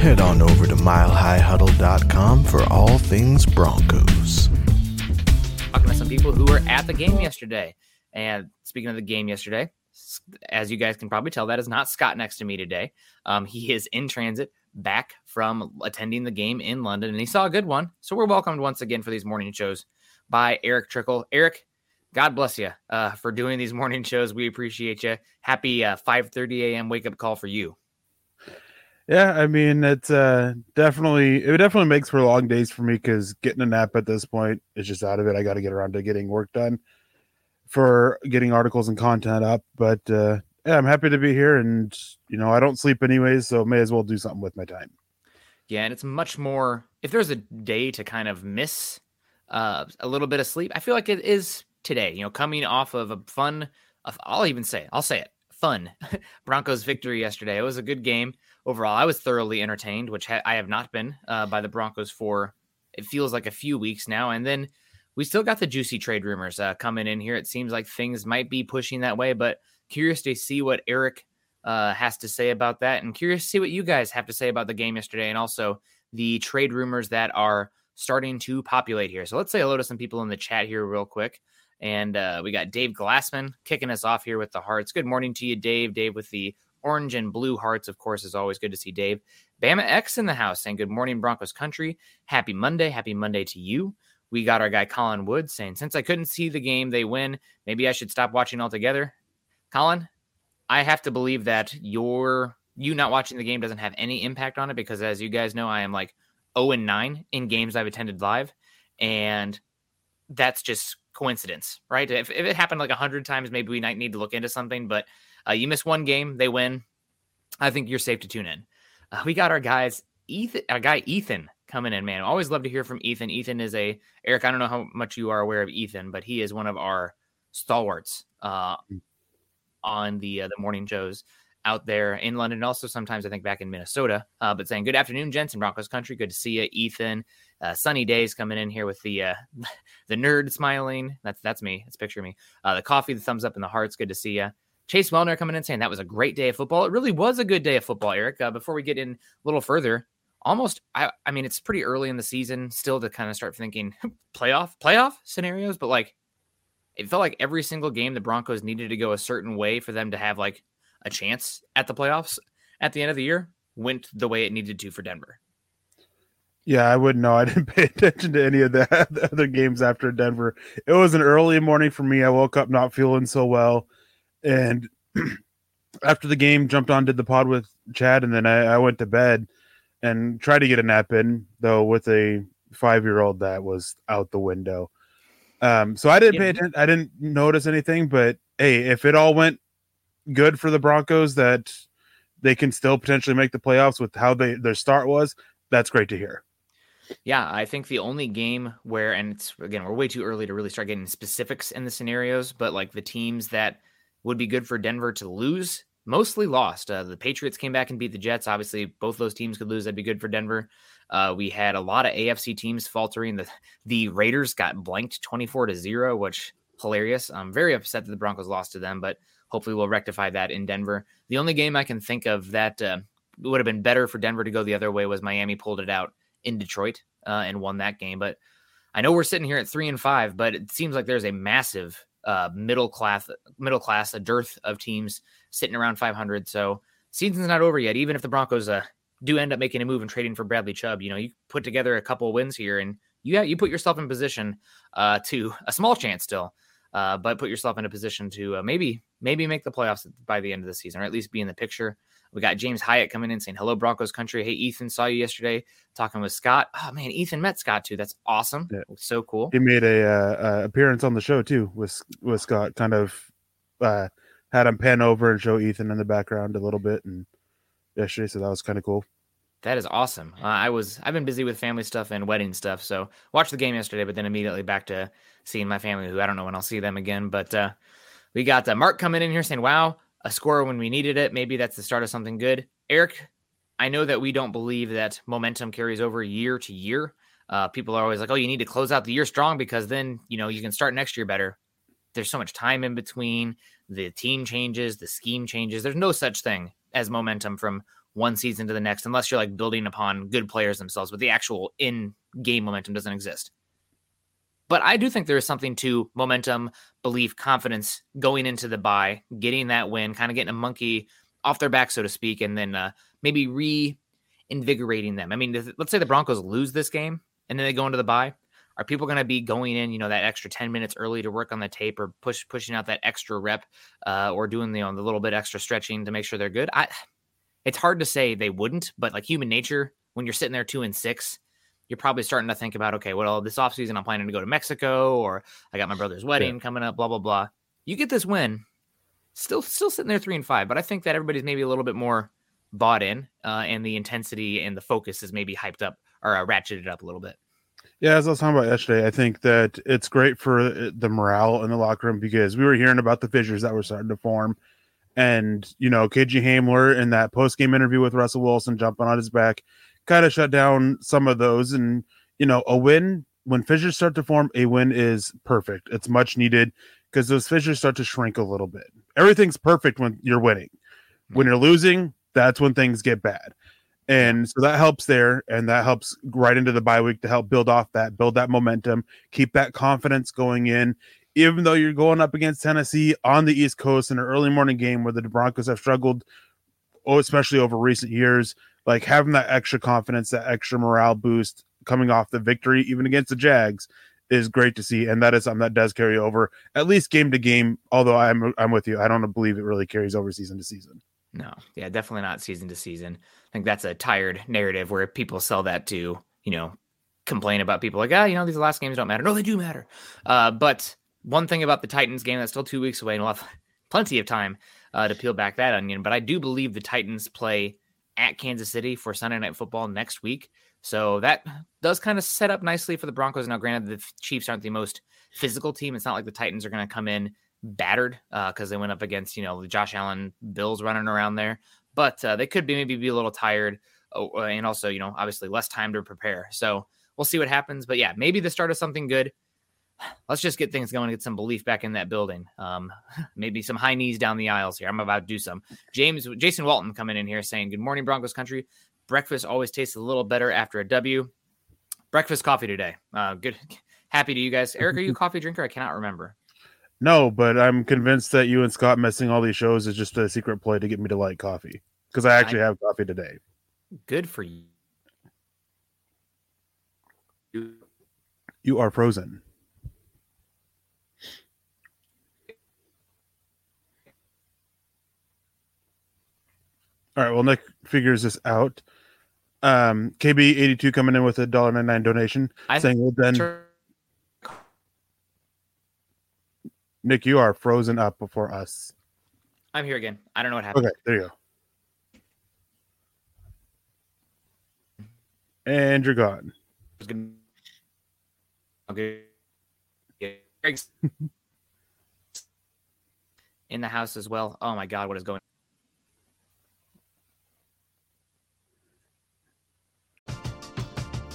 Head on over to milehighhuddle.com for all things Broncos. Talking to some people who were at the game yesterday. And speaking of the game yesterday, as you guys can probably tell, that is not Scott next to me today. Um, he is in transit back from attending the game in London, and he saw a good one. So we're welcomed once again for these morning shows by Eric Trickel. Eric, God bless you uh, for doing these morning shows. We appreciate you. Happy uh, 5:30 a.m. wake up call for you. Yeah, I mean it's uh, definitely it definitely makes for long days for me because getting a nap at this point is just out of it. I got to get around to getting work done for getting articles and content up. But uh, yeah, I'm happy to be here, and you know I don't sleep anyways, so may as well do something with my time. Yeah, and it's much more. If there's a day to kind of miss uh, a little bit of sleep. I feel like it is today. You know, coming off of a fun, I'll even say, I'll say it, fun Broncos victory yesterday. It was a good game overall. I was thoroughly entertained, which ha- I have not been uh, by the Broncos for it feels like a few weeks now. And then we still got the juicy trade rumors uh, coming in here. It seems like things might be pushing that way, but curious to see what Eric uh, has to say about that, and curious to see what you guys have to say about the game yesterday, and also the trade rumors that are starting to populate here. So let's say hello to some people in the chat here, real quick. And uh, we got Dave Glassman kicking us off here with the hearts. Good morning to you, Dave. Dave with the orange and blue hearts, of course, is always good to see Dave. Bama X in the house saying, Good morning, Broncos country. Happy Monday. Happy Monday to you. We got our guy Colin Wood saying, Since I couldn't see the game, they win. Maybe I should stop watching altogether. Colin, I have to believe that your you not watching the game doesn't have any impact on it because, as you guys know, I am like 0 and 9 in games I've attended live. And that's just coincidence, right? If, if it happened like a 100 times, maybe we might need to look into something. But uh, you miss one game, they win. I think you're safe to tune in. Uh, we got our guys, Ethan, our guy Ethan coming in, man. Always love to hear from Ethan. Ethan is a, Eric, I don't know how much you are aware of Ethan, but he is one of our stalwarts uh, on the uh, the morning shows out there in London, also sometimes I think back in Minnesota. Uh, but saying good afternoon, gents in Broncos country. Good to see you, Ethan. Uh, sunny days coming in here with the uh, the nerd smiling. That's that's me. It's picture me. Uh, the coffee, the thumbs up, and the hearts. Good to see you. Chase Wellner coming in saying that was a great day of football. It really was a good day of football, Eric. Uh, before we get in a little further, almost I I mean it's pretty early in the season still to kind of start thinking playoff playoff scenarios, but like it felt like every single game the Broncos needed to go a certain way for them to have like a chance at the playoffs at the end of the year went the way it needed to for Denver. Yeah, I wouldn't know. I didn't pay attention to any of the, the other games after Denver. It was an early morning for me. I woke up not feeling so well. And after the game, jumped on, did the pod with Chad, and then I, I went to bed and tried to get a nap in, though, with a five year old that was out the window. Um, so I didn't pay attention. I didn't notice anything, but hey, if it all went good for the Broncos that they can still potentially make the playoffs with how they their start was. That's great to hear. Yeah, I think the only game where, and it's again, we're way too early to really start getting specifics in the scenarios, but like the teams that would be good for Denver to lose mostly lost. Uh, the Patriots came back and beat the Jets. Obviously, both those teams could lose. That'd be good for Denver. Uh, we had a lot of AFC teams faltering. The the Raiders got blanked twenty four to zero, which hilarious. I'm very upset that the Broncos lost to them, but hopefully we'll rectify that in Denver. The only game I can think of that uh, would have been better for Denver to go the other way was Miami pulled it out in Detroit uh, and won that game. But I know we're sitting here at three and five, but it seems like there's a massive uh, middle class, middle class, a dearth of teams sitting around 500. So season's not over yet. Even if the Broncos uh, do end up making a move and trading for Bradley Chubb, you know, you put together a couple wins here and you you put yourself in position uh, to a small chance still, uh, but put yourself in a position to uh, maybe maybe make the playoffs by the end of the season or at least be in the picture. We got James Hyatt coming in saying hello Broncos country. Hey Ethan, saw you yesterday talking with Scott. Oh man, Ethan met Scott too. That's awesome. Yeah. So cool. He made a uh, appearance on the show too with with Scott. Kind of uh, had him pan over and show Ethan in the background a little bit and yesterday, so that was kind of cool. That is awesome. Uh, I was I've been busy with family stuff and wedding stuff, so watched the game yesterday, but then immediately back to seeing my family, who I don't know when I'll see them again. But uh, we got uh, Mark coming in here saying, "Wow, a score when we needed it. Maybe that's the start of something good." Eric, I know that we don't believe that momentum carries over year to year. Uh, people are always like, "Oh, you need to close out the year strong because then you know you can start next year better." There's so much time in between. The team changes, the scheme changes. There's no such thing as momentum from one season to the next unless you're like building upon good players themselves, but the actual in game momentum doesn't exist. But I do think there is something to momentum, belief, confidence going into the bye, getting that win, kind of getting a monkey off their back, so to speak, and then uh, maybe reinvigorating them. I mean, let's say the Broncos lose this game and then they go into the bye. Are people going to be going in, you know, that extra 10 minutes early to work on the tape or push pushing out that extra rep uh, or doing the, you know, the little bit extra stretching to make sure they're good? I it's hard to say they wouldn't, but like human nature, when you're sitting there two and six, you're probably starting to think about, okay, well, this offseason I'm planning to go to Mexico or I got my brother's wedding yeah. coming up, blah, blah, blah. You get this win, still still sitting there three and five, but I think that everybody's maybe a little bit more bought in uh, and the intensity and the focus is maybe hyped up or uh, ratcheted up a little bit. Yeah, as I was talking about yesterday, I think that it's great for uh, the morale in the locker room because we were hearing about the fissures that were starting to form and, you know, KJ Hamler in that post game interview with Russell Wilson jumping on his back kind of shut down some of those. And, you know, a win, when fissures start to form, a win is perfect. It's much needed because those fissures start to shrink a little bit. Everything's perfect when you're winning. When you're losing, that's when things get bad. And so that helps there, and that helps right into the bye week to help build off that, build that momentum, keep that confidence going in even though you're going up against Tennessee on the East Coast in an early morning game where the Broncos have struggled, oh, especially over recent years, like having that extra confidence, that extra morale boost coming off the victory, even against the Jags, is great to see, and that is something that does carry over at least game to game. Although I'm I'm with you, I don't believe it really carries over season to season. No, yeah, definitely not season to season. I think that's a tired narrative where people sell that to you know complain about people like ah you know these last games don't matter. No, they do matter. Uh, but one thing about the Titans game that's still two weeks away, and we'll have plenty of time uh, to peel back that onion. But I do believe the Titans play at Kansas City for Sunday Night Football next week. So that does kind of set up nicely for the Broncos. Now, granted, the Chiefs aren't the most physical team. It's not like the Titans are going to come in battered because uh, they went up against you know the Josh Allen Bills running around there. But uh, they could be maybe be a little tired, oh, and also you know obviously less time to prepare. So we'll see what happens. But yeah, maybe the start of something good let's just get things going, and get some belief back in that building. Um, maybe some high knees down the aisles here. I'm about to do some. James, Jason Walton coming in here saying, Good morning, Broncos country. Breakfast always tastes a little better after a W. Breakfast coffee today. Uh, good. Happy to you guys. Eric, are you a coffee drinker? I cannot remember. No, but I'm convinced that you and Scott missing all these shows is just a secret play to get me to like coffee because I actually I, have coffee today. Good for you. You are frozen. All right. Well, Nick figures this out. Um, KB82 coming in with a dollar ninety nine donation, I saying, "Well, then, sure. Nick, you are frozen up before us." I'm here again. I don't know what happened. Okay, there you go. And you're gone. Okay. in the house as well. Oh my god, what is going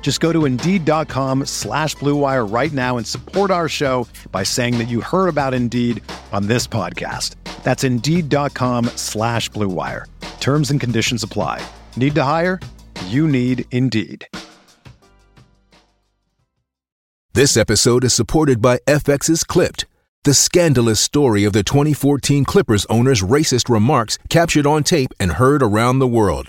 Just go to Indeed.com slash BlueWire right now and support our show by saying that you heard about Indeed on this podcast. That's Indeed.com slash BlueWire. Terms and conditions apply. Need to hire? You need Indeed. This episode is supported by FX's Clipped, the scandalous story of the 2014 Clippers owner's racist remarks captured on tape and heard around the world.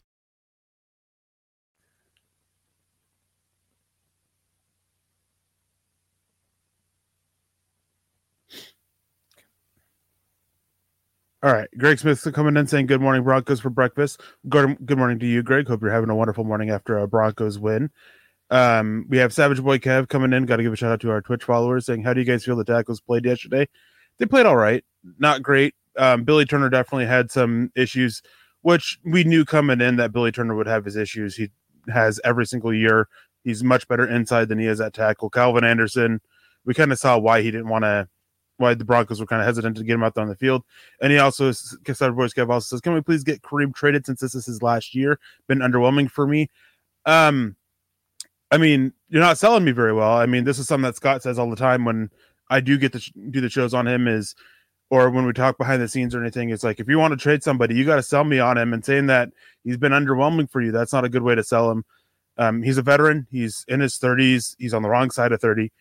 All right. Greg Smith coming in saying, Good morning, Broncos for breakfast. Good, good morning to you, Greg. Hope you're having a wonderful morning after a Broncos win. Um, we have Savage Boy Kev coming in. Got to give a shout out to our Twitch followers saying, How do you guys feel the tackles played yesterday? They played all right. Not great. Um, Billy Turner definitely had some issues, which we knew coming in that Billy Turner would have his issues. He has every single year. He's much better inside than he is at tackle. Calvin Anderson, we kind of saw why he didn't want to why the Broncos were kind of hesitant to get him out there on the field. And he also, Cassandra Boys Kev also says, Can we please get Kareem traded since this is his last year? Been underwhelming for me. Um, I mean, you're not selling me very well. I mean, this is something that Scott says all the time when I do get to do the shows on him is, or when we talk behind the scenes or anything, it's like if you want to trade somebody, you got to sell me on him. And saying that he's been underwhelming for you, that's not a good way to sell him. Um, he's a veteran. He's in his 30s. He's on the wrong side of 30.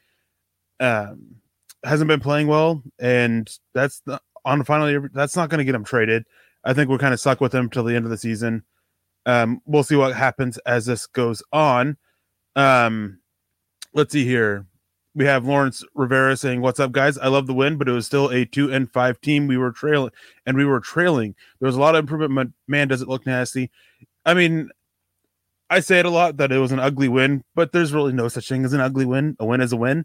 Um, hasn't been playing well, and that's the, on finally that's not going to get him traded. I think we're kind of stuck with him till the end of the season. Um, we'll see what happens as this goes on. Um, let's see here. We have Lawrence Rivera saying, "What's up, guys? I love the win, but it was still a two and five team. We were trailing, and we were trailing. There was a lot of improvement. Man, does it look nasty? I mean, I say it a lot that it was an ugly win, but there's really no such thing as an ugly win. A win is a win.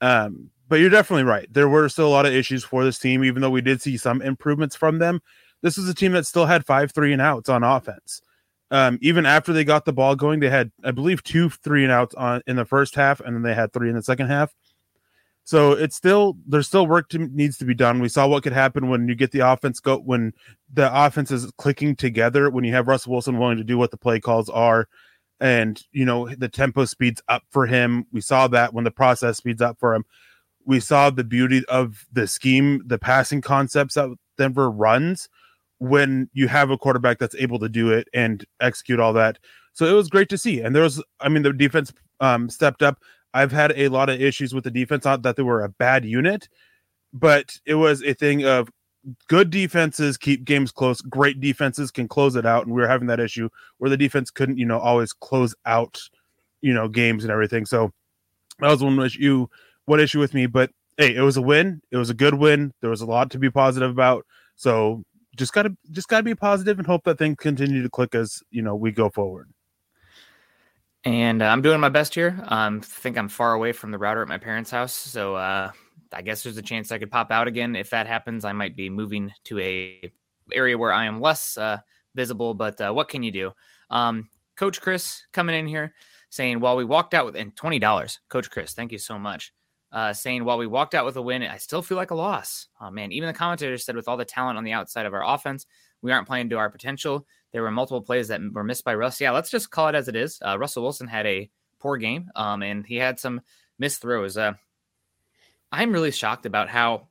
Um, but you're definitely right. There were still a lot of issues for this team, even though we did see some improvements from them. This was a team that still had five three and outs on offense. Um, even after they got the ball going, they had, I believe, two three and outs on in the first half, and then they had three in the second half. So it's still there's still work to, needs to be done. We saw what could happen when you get the offense go when the offense is clicking together. When you have Russell Wilson willing to do what the play calls are, and you know the tempo speeds up for him. We saw that when the process speeds up for him we saw the beauty of the scheme, the passing concepts that Denver runs when you have a quarterback that's able to do it and execute all that. So it was great to see. And there was, I mean, the defense um, stepped up. I've had a lot of issues with the defense, not that they were a bad unit, but it was a thing of good defenses keep games close. Great defenses can close it out. And we were having that issue where the defense couldn't, you know, always close out, you know, games and everything. So that was one issue what issue with me, but hey, it was a win. It was a good win. There was a lot to be positive about. So just gotta just gotta be positive and hope that things continue to click as you know we go forward. And uh, I'm doing my best here. Um, I think I'm far away from the router at my parents' house, so uh, I guess there's a chance I could pop out again. If that happens, I might be moving to a area where I am less uh, visible. But uh, what can you do? Um, Coach Chris coming in here saying, while we walked out with and twenty dollars, Coach Chris, thank you so much uh, saying while we walked out with a win, I still feel like a loss. Oh man, even the commentators said with all the talent on the outside of our offense, we aren't playing to our potential. There were multiple plays that were missed by Russ. Yeah, let's just call it as it is. Uh, Russell Wilson had a poor game, um, and he had some missed throws. Uh, I'm really shocked about how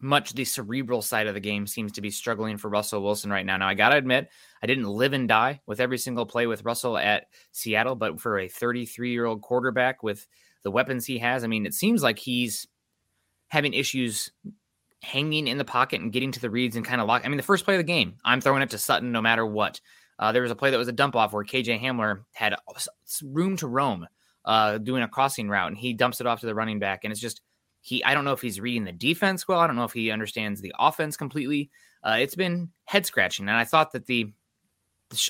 much the cerebral side of the game seems to be struggling for Russell Wilson right now. Now, I got to admit, I didn't live and die with every single play with Russell at Seattle, but for a 33 year old quarterback with the weapons he has, I mean, it seems like he's having issues hanging in the pocket and getting to the reads and kind of lock. I mean, the first play of the game, I'm throwing it to Sutton no matter what. Uh, there was a play that was a dump off where KJ Hamler had room to roam, uh, doing a crossing route, and he dumps it off to the running back. And it's just, he, I don't know if he's reading the defense well. I don't know if he understands the offense completely. Uh, it's been head scratching. And I thought that the,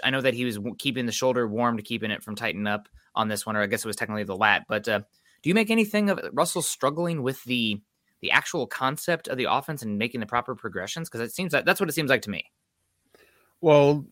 I know that he was keeping the shoulder warm to keeping it from tightening up on this one, or I guess it was technically the lat. But uh, do you make anything of Russell struggling with the the actual concept of the offense and making the proper progressions? Because it seems that that's what it seems like to me. Well,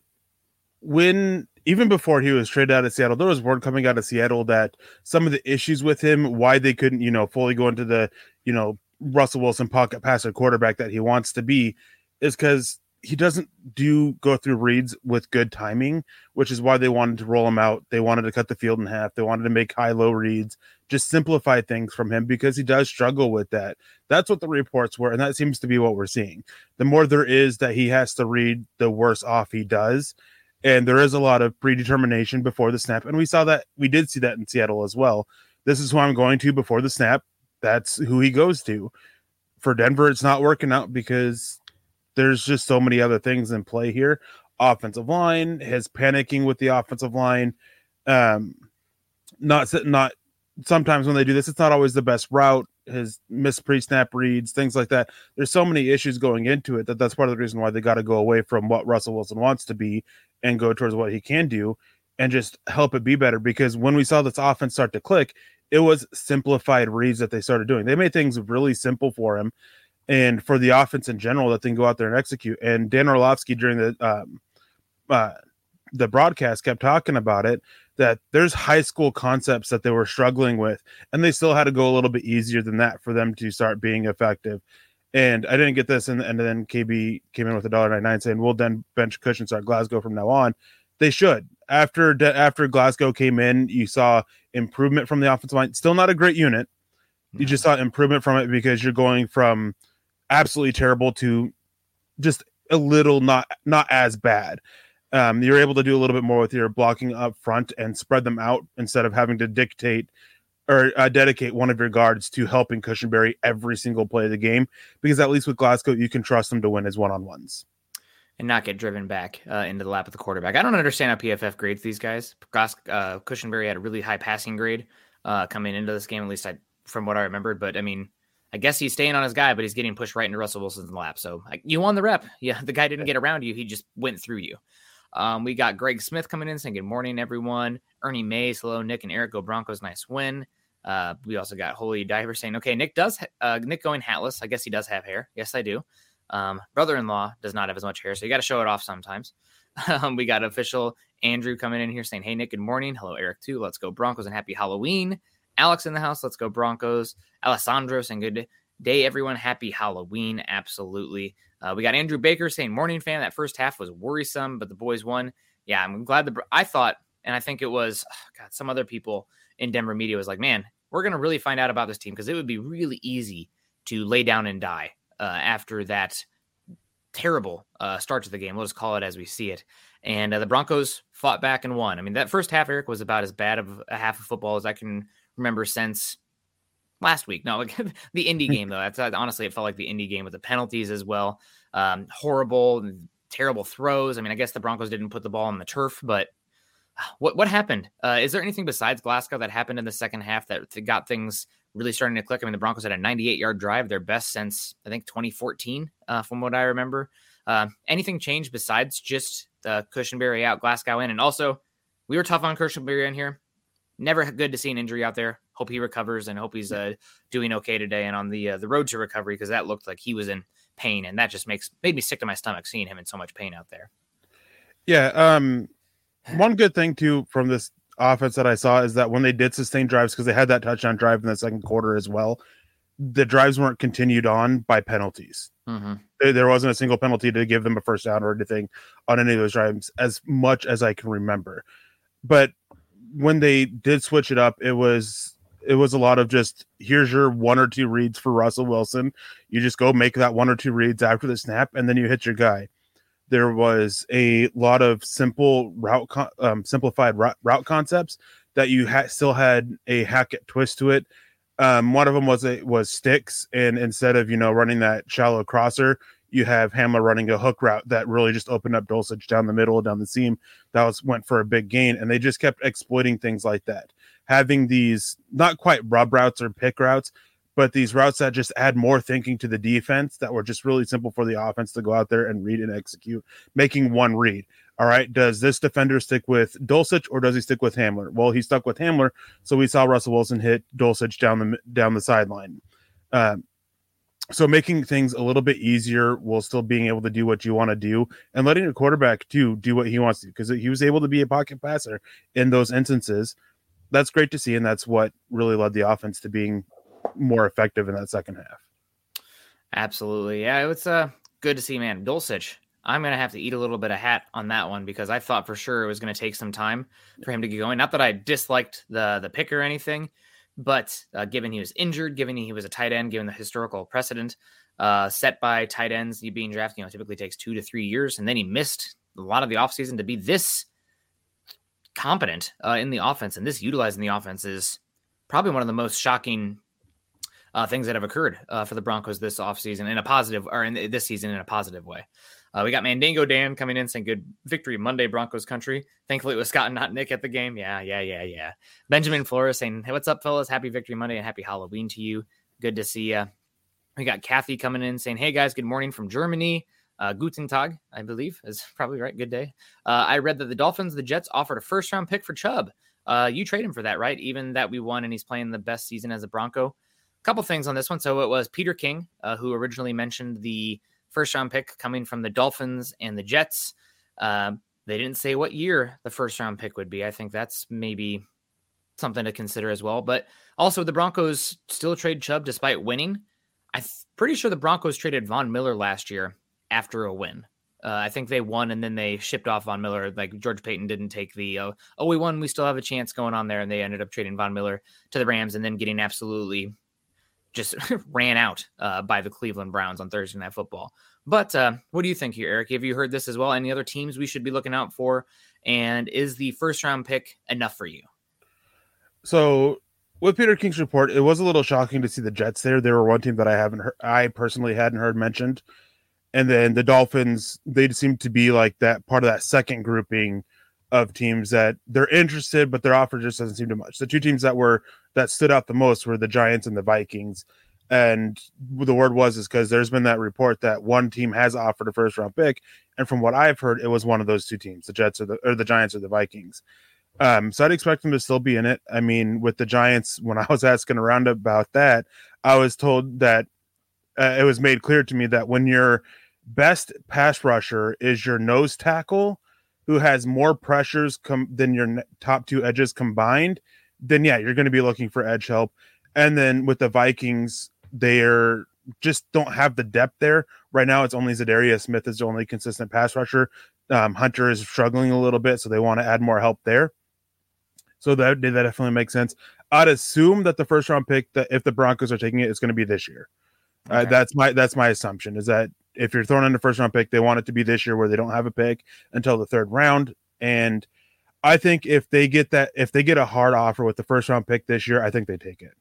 when even before he was traded out of Seattle, there was word coming out of Seattle that some of the issues with him, why they couldn't, you know, fully go into the, you know, Russell Wilson pocket passer quarterback that he wants to be, is because he doesn't do go through reads with good timing, which is why they wanted to roll him out. They wanted to cut the field in half. They wanted to make high low reads, just simplify things from him because he does struggle with that. That's what the reports were, and that seems to be what we're seeing. The more there is that he has to read, the worse off he does. And there is a lot of predetermination before the snap. And we saw that we did see that in Seattle as well. This is who I'm going to before the snap. That's who he goes to. For Denver, it's not working out because there's just so many other things in play here. Offensive line, his panicking with the offensive line, um, not not sometimes when they do this, it's not always the best route. His missed pre-snap reads, things like that. There's so many issues going into it that that's part of the reason why they got to go away from what Russell Wilson wants to be and go towards what he can do and just help it be better. Because when we saw this offense start to click, it was simplified reads that they started doing. They made things really simple for him and for the offense in general that they go out there and execute. And Dan Orlovsky during the um, uh, the broadcast kept talking about it that there's high school concepts that they were struggling with, and they still had to go a little bit easier than that for them to start being effective. And I didn't get this, and, and then KB came in with a dollar ninety nine saying we'll then bench Cushion start Glasgow from now on. They should. After after Glasgow came in, you saw improvement from the offensive line. Still not a great unit. You just mm-hmm. saw improvement from it because you're going from absolutely terrible to just a little not not as bad. Um, you're able to do a little bit more with your blocking up front and spread them out instead of having to dictate or uh, dedicate one of your guards to helping Cushenberry every single play of the game. Because at least with Glasgow, you can trust them to win his one on ones and not get driven back uh, into the lap of the quarterback. I don't understand how PFF grades these guys. Glas- uh, Cushenberry had a really high passing grade uh, coming into this game, at least I, from what I remembered. But I mean, I guess he's staying on his guy, but he's getting pushed right into Russell Wilson's lap. So like, you won the rep. Yeah, the guy didn't get around you; he just went through you. Um, we got Greg Smith coming in saying good morning, everyone. Ernie Mays, hello, Nick and Eric. Go Broncos, nice win. Uh, we also got Holy Diver saying, okay, Nick does uh, Nick going hatless. I guess he does have hair. Yes, I do. Um, brother-in-law does not have as much hair, so you got to show it off sometimes. Um, we got official Andrew coming in here saying, "Hey Nick, good morning. Hello Eric too. Let's go Broncos and happy Halloween." Alex in the house. Let's go Broncos. Alessandro saying good day, everyone. Happy Halloween. Absolutely. Uh, we got Andrew Baker saying, morning fan. That first half was worrisome, but the boys won. Yeah, I'm glad the, I thought, and I think it was, oh God, some other people in Denver media was like, man, we're to really find out about this team because it would be really easy to lay down and die uh, after that terrible uh, start to the game. We'll just call it as we see it. And uh, the Broncos fought back and won. I mean, that first half, Eric, was about as bad of a half of football as I can remember since last week. No, like the Indy game though. That's honestly, it felt like the Indy game with the penalties as well. Um, horrible, terrible throws. I mean, I guess the Broncos didn't put the ball on the turf, but what what happened? Uh, is there anything besides Glasgow that happened in the second half that got things really starting to click? I mean, the Broncos had a 98 yard drive, their best since I think 2014, uh, from what I remember. Uh, anything changed besides just the Cushenberry out, Glasgow in, and also we were tough on Cushenberry in here. Never good to see an injury out there hope he recovers and hope he's uh, doing okay today and on the uh, the road to recovery because that looked like he was in pain and that just makes made me sick to my stomach seeing him in so much pain out there. Yeah, um, one good thing too from this offense that I saw is that when they did sustain drives because they had that touchdown drive in the second quarter as well, the drives weren't continued on by penalties. Mm-hmm. There, there wasn't a single penalty to give them a first down or anything on any of those drives, as much as I can remember. But when they did switch it up, it was it was a lot of just here's your one or two reads for Russell Wilson. You just go make that one or two reads after the snap, and then you hit your guy. There was a lot of simple route, um, simplified route, route concepts that you had still had a Hackett twist to it. Um, one of them was it was sticks, and instead of you know running that shallow crosser, you have Hamler running a hook route that really just opened up Dulcich down the middle, down the seam. That was went for a big gain, and they just kept exploiting things like that. Having these not quite rub routes or pick routes, but these routes that just add more thinking to the defense that were just really simple for the offense to go out there and read and execute, making one read. All right, does this defender stick with Dulcich or does he stick with Hamler? Well, he stuck with Hamler, so we saw Russell Wilson hit Dulcich down the down the sideline. Um, so making things a little bit easier while still being able to do what you want to do and letting the quarterback do do what he wants to because he was able to be a pocket passer in those instances. That's great to see and that's what really led the offense to being more effective in that second half. Absolutely. Yeah it's uh good to see man. Dulcich i'm gonna have to eat a little bit of hat on that one because i thought for sure it was gonna take some time for him to get going. Not that i disliked the the pick or anything but uh, given he was injured, given he was a tight end, given the historical precedent uh, set by tight ends you being drafted, you know, typically takes two to three years, and then he missed a lot of the offseason to be this competent uh, in the offense and this utilizing the offense is probably one of the most shocking uh, things that have occurred uh, for the Broncos this offseason in a positive or in this season in a positive way. Uh, we got Mandingo Dan coming in saying good victory Monday, Broncos country. Thankfully, it was Scott and not Nick at the game. Yeah, yeah, yeah, yeah. Benjamin Flores saying, Hey, what's up, fellas? Happy victory Monday and happy Halloween to you. Good to see you. We got Kathy coming in saying, Hey, guys, good morning from Germany. Uh, Guten Tag, I believe, is probably right. Good day. Uh, I read that the Dolphins, the Jets offered a first round pick for Chubb. Uh, you trade him for that, right? Even that we won and he's playing the best season as a Bronco. A couple things on this one. So it was Peter King uh, who originally mentioned the first round pick coming from the Dolphins and the Jets. Uh, they didn't say what year the first round pick would be. I think that's maybe something to consider as well. But also, the Broncos still trade Chubb despite winning. I'm pretty sure the Broncos traded Von Miller last year after a win. Uh, I think they won and then they shipped off Von Miller. Like George Paton didn't take the, uh, oh, we won, we still have a chance going on there. And they ended up trading Von Miller to the Rams and then getting absolutely just ran out uh, by the Cleveland Browns on Thursday Night Football. But uh, what do you think here, Eric? Have you heard this as well? Any other teams we should be looking out for? And is the first round pick enough for you? So, with Peter King's report, it was a little shocking to see the Jets there. They were one team that I haven't heard, I personally hadn't heard mentioned. And then the Dolphins, they seem to be like that part of that second grouping of teams that they're interested, but their offer just doesn't seem to much. The two teams that were that stood out the most were the Giants and the Vikings. And the word was is because there's been that report that one team has offered a first round pick, and from what I've heard, it was one of those two teams, the Jets or the or the Giants or the Vikings. Um, so I'd expect them to still be in it. I mean, with the Giants, when I was asking around about that, I was told that uh, it was made clear to me that when your best pass rusher is your nose tackle, who has more pressures com- than your top two edges combined, then yeah, you're going to be looking for edge help. And then with the Vikings, they're just don't have the depth there right now. It's only Za'Darius Smith is the only consistent pass rusher. Um, Hunter is struggling a little bit, so they want to add more help there. So that that definitely makes sense. I'd assume that the first round pick that if the Broncos are taking it, it's going to be this year. Okay. Uh, that's my that's my assumption is that if you're throwing in the first round pick, they want it to be this year where they don't have a pick until the third round. And I think if they get that, if they get a hard offer with the first round pick this year, I think they take it.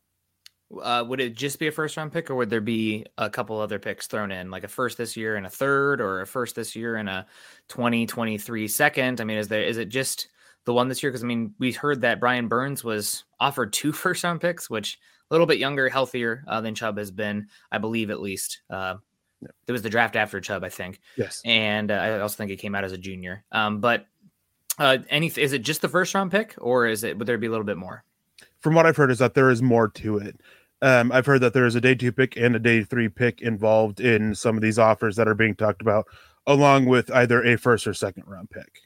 Uh, would it just be a first round pick, or would there be a couple other picks thrown in, like a first this year and a third, or a first this year and a 2023 second? I mean, is there is it just the one this year? Because I mean, we heard that Brian Burns was offered two first round picks, which a little bit younger, healthier uh, than Chubb has been, I believe, at least. Uh, yeah. It was the draft after Chubb, I think. Yes. And uh, I also think he came out as a junior. Um, but uh, any is it just the first round pick, or is it would there be a little bit more? From what I've heard, is that there is more to it. Um, I've heard that there is a day two pick and a day three pick involved in some of these offers that are being talked about, along with either a first or second round pick.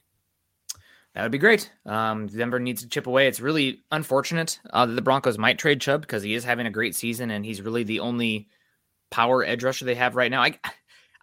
That would be great. Um, Denver needs to chip away. It's really unfortunate uh, that the Broncos might trade Chubb because he is having a great season and he's really the only power edge rusher they have right now. I,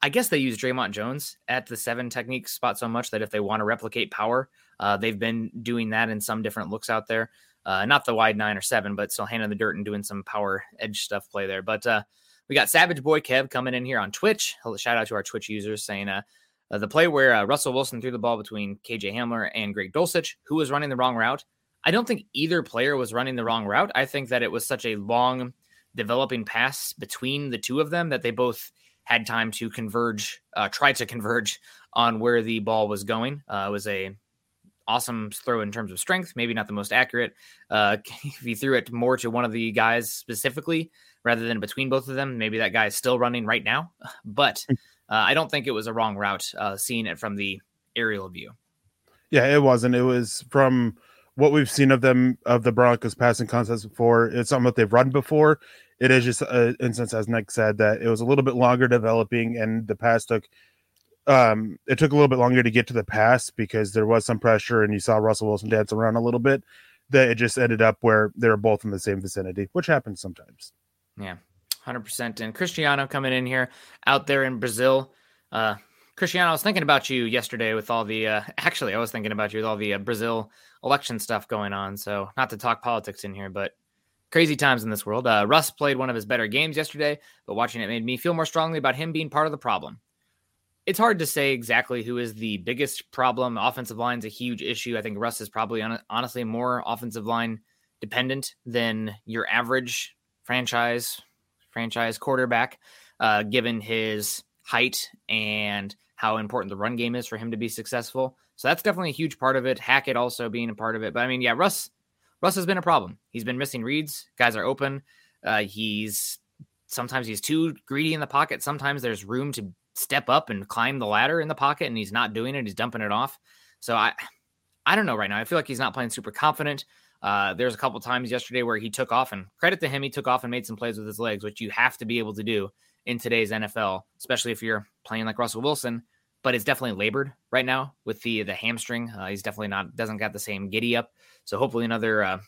I guess they use Dre'Mont Jones at the seven technique spot so much that if they want to replicate power, uh, they've been doing that in some different looks out there. Uh, not the wide nine or seven, but still hand in the dirt and doing some power edge stuff play there. But uh, we got Savage Boy Kev coming in here on Twitch. Shout out to our Twitch users saying uh, uh the play where uh, Russell Wilson threw the ball between KJ Hamler and Greg Dulcich, who was running the wrong route. I don't think either player was running the wrong route. I think that it was such a long developing pass between the two of them that they both had time to converge, uh, try to converge on where the ball was going. Uh, it was a awesome throw in terms of strength, maybe not the most accurate. Uh, if he threw it more to one of the guys specifically rather than between both of them, maybe that guy is still running right now. But uh, I don't think it was a wrong route uh, seeing it from the aerial view. Yeah, it wasn't. It was from what we've seen of them of the Broncos passing concepts before. It's something that they've run before. It is just an instance, as Nick said, that it was a little bit longer developing, and the pass took um, it took a little bit longer to get to the pass because there was some pressure and you saw Russell Wilson dance around a little bit. That it just ended up where they were both in the same vicinity, which happens sometimes. Yeah, hundred percent. And Cristiano coming in here out there in Brazil. Uh, Cristiano, I was thinking about you yesterday with all the. Uh, actually, I was thinking about you with all the uh, Brazil election stuff going on. So, not to talk politics in here, but crazy times in this world. Uh, Russ played one of his better games yesterday, but watching it made me feel more strongly about him being part of the problem it's hard to say exactly who is the biggest problem. Offensive line is a huge issue. I think Russ is probably on, honestly more offensive line dependent than your average franchise franchise quarterback, uh, given his height and how important the run game is for him to be successful. So that's definitely a huge part of it. Hackett also being a part of it. But I mean, yeah, Russ Russ has been a problem. He's been missing reads. Guys are open. Uh, he's sometimes he's too greedy in the pocket. Sometimes there's room to step up and climb the ladder in the pocket and he's not doing it. He's dumping it off. So I I don't know right now. I feel like he's not playing super confident. Uh, there's a couple times yesterday where he took off and credit to him, he took off and made some plays with his legs, which you have to be able to do in today's NFL, especially if you're playing like Russell Wilson. But it's definitely labored right now with the the hamstring. Uh, he's definitely not doesn't got the same giddy up. So hopefully another uh,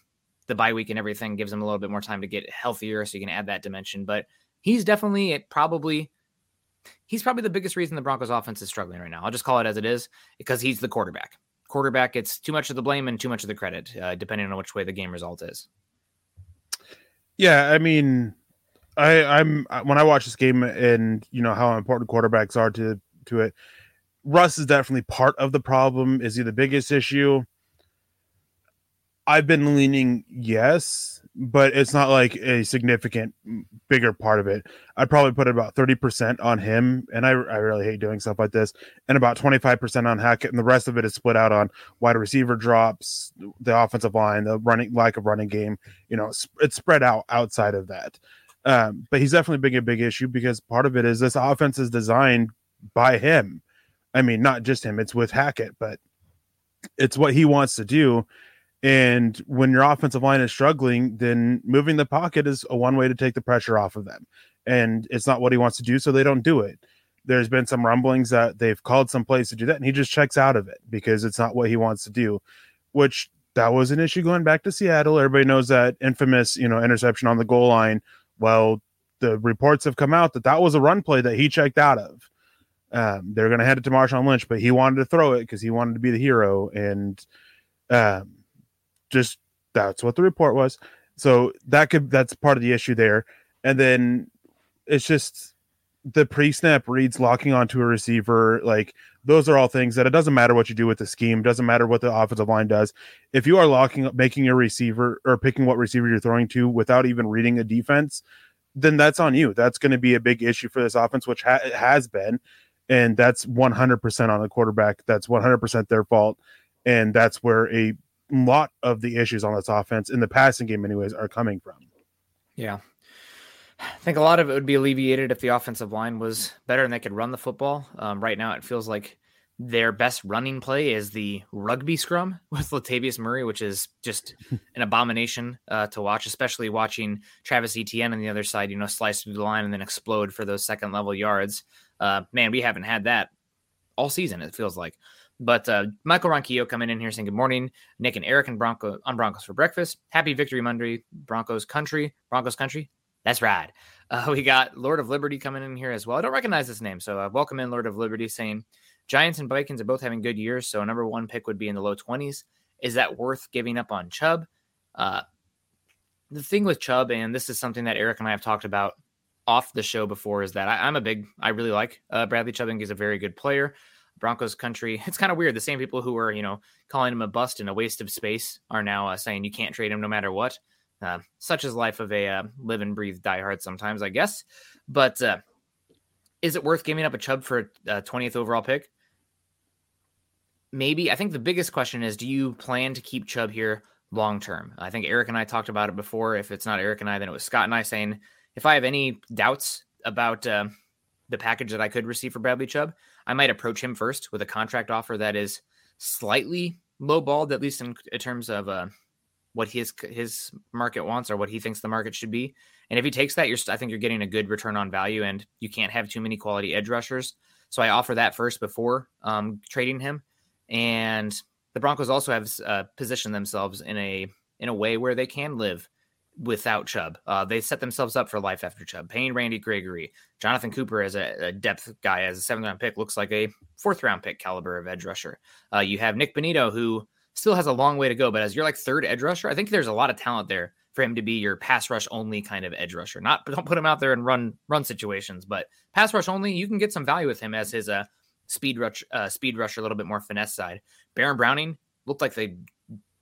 the bye week and everything gives him a little bit more time to get healthier, so you can add that dimension. But he's definitely it probably he's probably the biggest reason the Broncos offense is struggling right now. I'll just call it as it is because he's the quarterback. Quarterback gets too much of the blame and too much of the credit, uh, depending on which way the game result is. Yeah, I mean, I, I'm when I watch this game and you know how important quarterbacks are to to it. Russ is definitely part of the problem. Is he the biggest issue? I've been leaning yes, but it's not like a significant bigger part of it. I'd probably put about 30% on him, and I, I really hate doing stuff like this, and about 25% on Hackett, and the rest of it is split out on wide receiver drops, the offensive line, the running lack of running game. You know, it's spread out outside of that. Um, but he's definitely being a big issue because part of it is this offense is designed by him. I mean, not just him, it's with Hackett, but it's what he wants to do and when your offensive line is struggling, then moving the pocket is a one way to take the pressure off of them. And it's not what he wants to do, so they don't do it. There's been some rumblings that they've called some plays to do that, and he just checks out of it because it's not what he wants to do, which that was an issue going back to Seattle. Everybody knows that infamous, you know, interception on the goal line. Well, the reports have come out that that was a run play that he checked out of. Um, they're going to hand it to Marshawn Lynch, but he wanted to throw it because he wanted to be the hero. And um, just that's what the report was. So that could that's part of the issue there. And then it's just the pre-snap reads locking onto a receiver like those are all things that it doesn't matter what you do with the scheme doesn't matter what the offensive line does if you are locking making a receiver or picking what receiver you're throwing to without even reading a defense then that's on you that's going to be a big issue for this offense which ha- has been and that's 100% on the quarterback that's 100% their fault and that's where a lot of the issues on this offense in the passing game, anyways, are coming from. Yeah. I think a lot of it would be alleviated if the offensive line was better and they could run the football. Um, right now, it feels like their best running play is the rugby scrum with Latavius Murray, which is just an abomination uh, to watch, especially watching Travis Etienne on the other side, you know, slice through the line and then explode for those second level yards. Uh, man, we haven't had that all season, it feels like. But uh, Michael Ronquillo coming in here saying good morning, Nick and Eric and Bronco on Broncos for breakfast. Happy Victory Monday, Broncos country, Broncos country. That's right. Uh, we got Lord of Liberty coming in here as well. I don't recognize this name, so uh, welcome in Lord of Liberty saying Giants and Vikings are both having good years, so a number one pick would be in the low twenties. Is that worth giving up on Chubb? Uh, the thing with Chubb, and this is something that Eric and I have talked about off the show before, is that I, am a big, I really like uh, Bradley Chubb. He's a very good player. Broncos country. It's kind of weird. The same people who were, you know, calling him a bust and a waste of space are now uh, saying you can't trade him no matter what. Uh, such is life of a uh, live and breathe diehard sometimes, I guess. But uh, is it worth giving up a Chubb for a 20th overall pick? Maybe. I think the biggest question is do you plan to keep Chubb here long term? I think Eric and I talked about it before. If it's not Eric and I, then it was Scott and I saying if I have any doubts about uh, the package that I could receive for Bradley Chubb, I might approach him first with a contract offer that is slightly lowballed, at least in, in terms of uh, what his his market wants or what he thinks the market should be. And if he takes that, you're I think you're getting a good return on value, and you can't have too many quality edge rushers. So I offer that first before um, trading him. And the Broncos also have uh, positioned themselves in a in a way where they can live without Chubb. Uh, they set themselves up for life after Chubb. Paying Randy Gregory, Jonathan Cooper as a, a, depth guy, as a seventh round pick, looks like a fourth round pick caliber of edge rusher. Uh, you have Nick Bonitto, who still has a long way to go, but as you're like third edge rusher, I think there's a lot of talent there for him to be your pass rush only kind of edge rusher. Not don't put him out there and run run situations, but pass rush only, you can get some value with him as his uh, speed rush uh, speed rusher, a little bit more finesse side. Baron Browning looked like they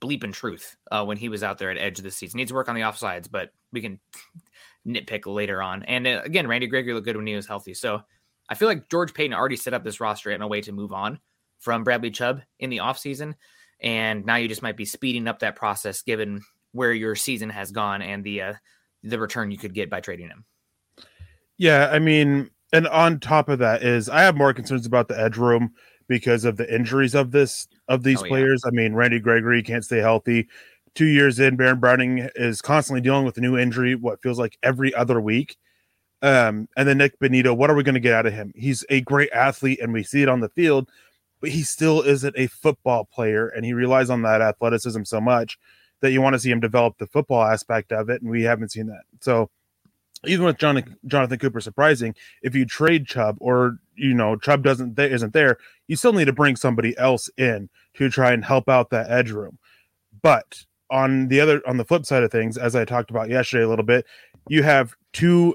bleep in truth uh, when he was out there at edge of the seats. Needs to work on the offsides, but we can nitpick later on. And uh, again, Randy Gregory looked good when he was healthy. So I feel like George Paton already set up this roster in a way to move on from Bradley Chubb in the offseason. And now you just might be speeding up that process given where your season has gone and the uh, the return you could get by trading him. Yeah, I mean, and on top of that is I have more concerns about the edge room because of the injuries of this of these oh, players. Yeah. I mean, Randy Gregory can't stay healthy. Two years in, Baron Browning is constantly dealing with a new injury. What feels like every other week. Um, and then Nick Bonitto, what are we going to get out of him? He's a great athlete, and we see it on the field, but he still isn't a football player, and he relies on that athleticism so much that you want to see him develop the football aspect of it, and we haven't seen that. So even with Jonathan, Jonathan Cooper surprising, if you trade Chubb or you know Chubb doesn't th- isn't there, you still need to bring somebody else in to try and help out that edge room. But on the other on the flip side of things, as I talked about yesterday a little bit, you have two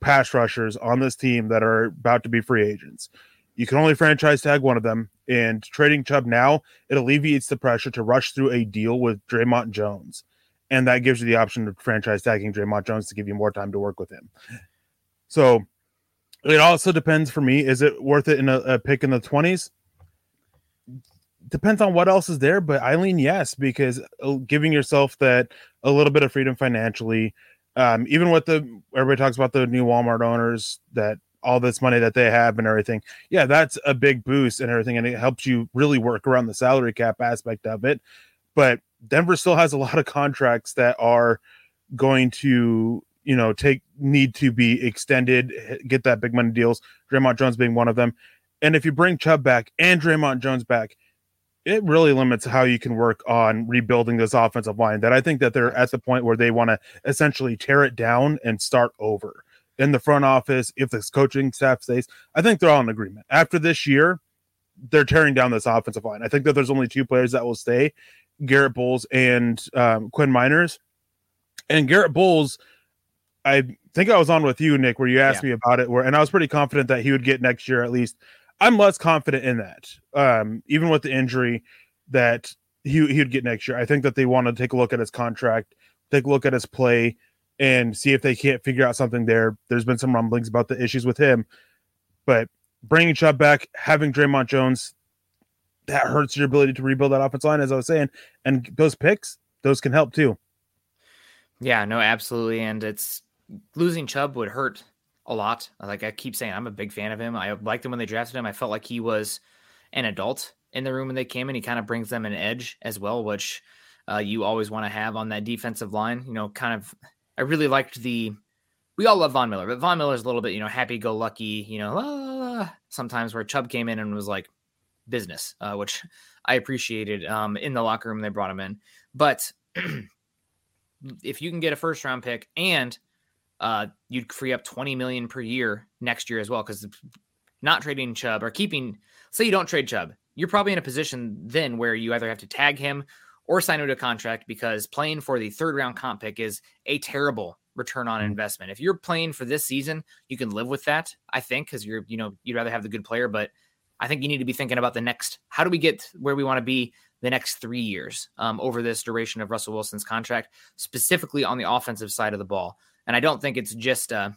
pass rushers on this team that are about to be free agents. You can only franchise tag one of them, and trading Chubb now it alleviates the pressure to rush through a deal with Dre'Mont Jones and that gives you the option of franchise tagging Dre'Mont Jones to give you more time to work with him. So it also depends for me. Is it worth it in a, a pick in the twenties? Depends on what else is there, but I lean yes because uh, giving yourself that a little bit of freedom financially, um, even with the everybody talks about the new Walmart owners that all this money that they have and everything. Yeah, that's a big boost and everything, and it helps you really work around the salary cap aspect of it. But Denver still has a lot of contracts that are going to, you know, take need to be extended, get that big money deals. Dre'Mont Jones being one of them. And if you bring Chubb back and Dre'Mont Jones back, it really limits how you can work on rebuilding this offensive line. That I think that they're at the point where they want to essentially tear it down and start over in the front office. If this coaching staff stays, I think they're all in agreement. After this year, they're tearing down this offensive line. I think that there's only two players that will stay, Garett Bolles and um, Quinn Meinerz. And Garett Bolles, I think I was on with you, Nick, where you asked yeah. me about it, where and I was pretty confident that he would get next year at least. I'm less confident in that, um, even with the injury that he he would get next year. I think that they want to take a look at his contract, take a look at his play, and see if they can't figure out something there. There's been some rumblings about the issues with him, but bringing Chubb back, having Dre'Mont Jones, that hurts your ability to rebuild that offense line, as I was saying. And those picks, those can help too. Yeah, no, absolutely. And it's losing Chubb would hurt a lot. Like I keep saying, I'm a big fan of him. I liked him when they drafted him. I felt like he was an adult in the room when they came in. He kind of brings them an edge as well, which uh, you always want to have on that defensive line. You know, kind of, I really liked the. We all love Von Miller, but Von Miller's a little bit, you know, happy go lucky, you know, la, la, la, sometimes where Chubb came in and was like, business, uh, which I appreciated um, in the locker room. They brought him in, but if you can get a first round pick and uh, you'd free up 20 million per year next year as well, because not trading Chubb or keeping, say you don't trade Chubb, you're probably in a position then where you either have to tag him or sign him to a contract because playing for the third round comp pick is a terrible return on Mhm. investment. If you're playing for this season, you can live with that, I think, because you're, you know, you'd rather have the good player, but I think you need to be thinking about the next how do we get where we want to be the next three years um, over this duration of Russell Wilson's contract, specifically on the offensive side of the ball. And I don't think it's just uh,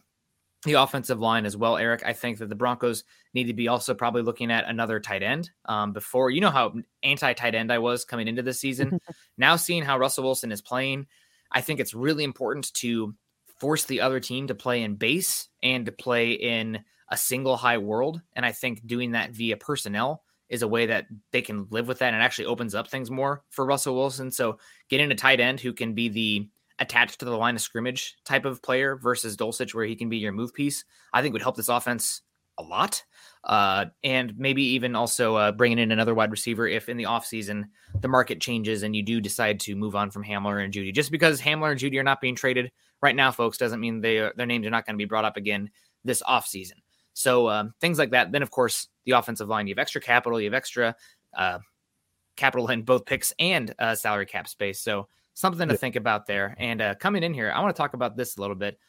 the offensive line as well, Eric. I think that the Broncos need to be also probably looking at another tight end um, before. You know how anti tight end I was coming into this season. now seeing how Russell Wilson is playing, I think it's really important to force the other team to play in base and to play in a single high world. And I think doing that via personnel is a way that they can live with that and actually opens up things more for Russell Wilson. So getting a tight end who can be the attached to the line of scrimmage type of player versus Dulcich, where he can be your move piece, I think would help this offense a lot. Uh, and maybe even also uh, bringing in another wide receiver if in the offseason the market changes and you do decide to move on from Hamler and Jeudy. Just because Hamler and Jeudy are not being traded right now, folks, doesn't mean they are, their names are not going to be brought up again this offseason. So um, things like that. Then, of course, the offensive line. You have extra capital. You have extra uh, capital in both picks and uh, salary cap space. So something to think about there. And uh, coming in here, I want to talk about this a little bit.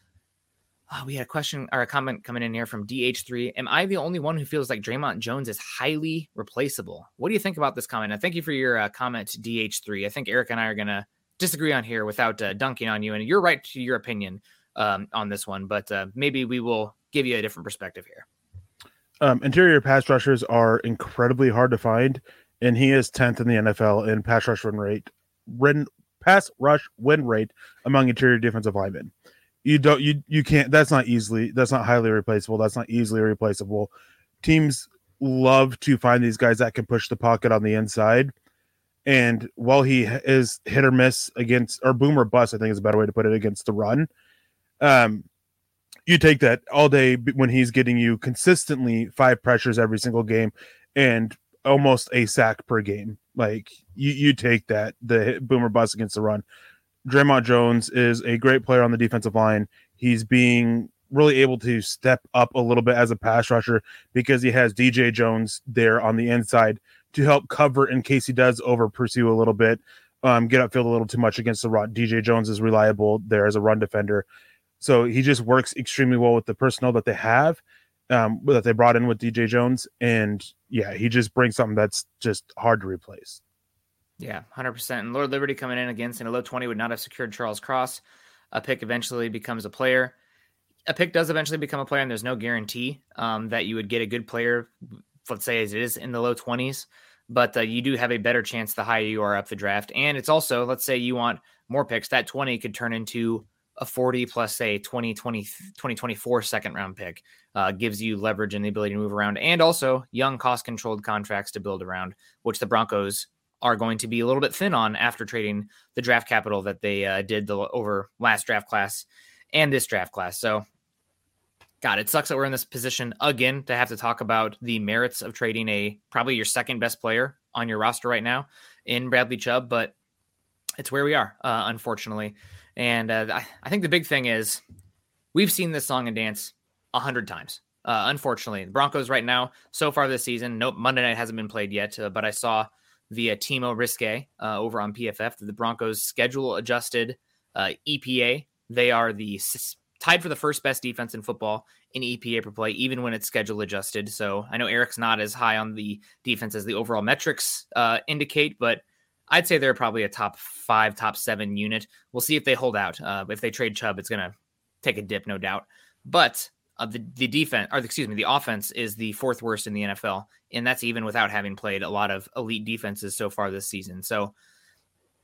Uh, we had a question or a comment coming in here from DH3. Am I the only one who feels like Dre'Mont Jones is highly replaceable? What do you think about this comment? And thank you for your uh, comment, DH3. I think Eric and I are going to disagree on here without uh, dunking on you. And you're right to your opinion um, on this one, but uh, maybe we will give you a different perspective here. Um, interior pass rushers are incredibly hard to find, and he is 10th in the NFL in pass rush win rate, win, pass rush win rate among interior defensive linemen. You don't, you you can't. That's not easily. That's not highly replaceable. That's not easily replaceable. Teams love to find these guys that can push the pocket on the inside. And while he is hit or miss against, or boom or bust, I think is a better way to put it against the run. Um, you take that all day when he's getting you consistently five pressures every single game and almost a sack per game. Like you, you take that the boomer bust against the run. Dre'Mont Jones is a great player on the defensive line. He's being really able to step up a little bit as a pass rusher because he has DJ Jones there on the inside to help cover in case he does over pursue a little bit, um, get upfield a little too much against the run. DJ Jones is reliable there as a run defender. So he just works extremely well with the personnel that they have, um, that they brought in with DJ Jones. And yeah, he just brings something that's just hard to replace. Yeah, 100%. And Lord Liberty coming in against in a low 20 would not have secured Charles Cross. A pick eventually becomes a player. A pick does eventually become a player, and there's no guarantee um, that you would get a good player, let's say as it is in the low 20s. But uh, you do have a better chance the higher you are up the draft. And it's also, let's say you want more picks, that 20 could turn into a 40 plus a 2020 2024 second round pick uh, gives you leverage and the ability to move around and also young cost controlled contracts to build around which the broncos are going to be a little bit thin on after trading the draft capital that they uh, did the over last draft class and this draft class. So god it sucks that we're in this position again to have to talk about the merits of trading a probably your second best player on your roster right now in bradley chubb but it's where we are uh, unfortunately and uh, I, think the big thing is we've seen this song and dance a hundred times. Uh, unfortunately, the Broncos right now, so far this season, no Monday night hasn't been played yet, uh, but I saw via Timo Riske uh, over on PFF that the Broncos schedule adjusted uh, EPA. They are the tied for the first best defense in football in EPA per play, even when it's schedule adjusted. So I know Eric's not as high on the defense as the overall metrics uh, indicate, but I'd say they're probably a top five, top seven unit. We'll see if they hold out. Uh, if they trade Chubb, it's going to take a dip, no doubt. But uh, the the defense, or excuse me, the offense is the fourth worst in the NFL, and that's even without having played a lot of elite defenses so far this season. So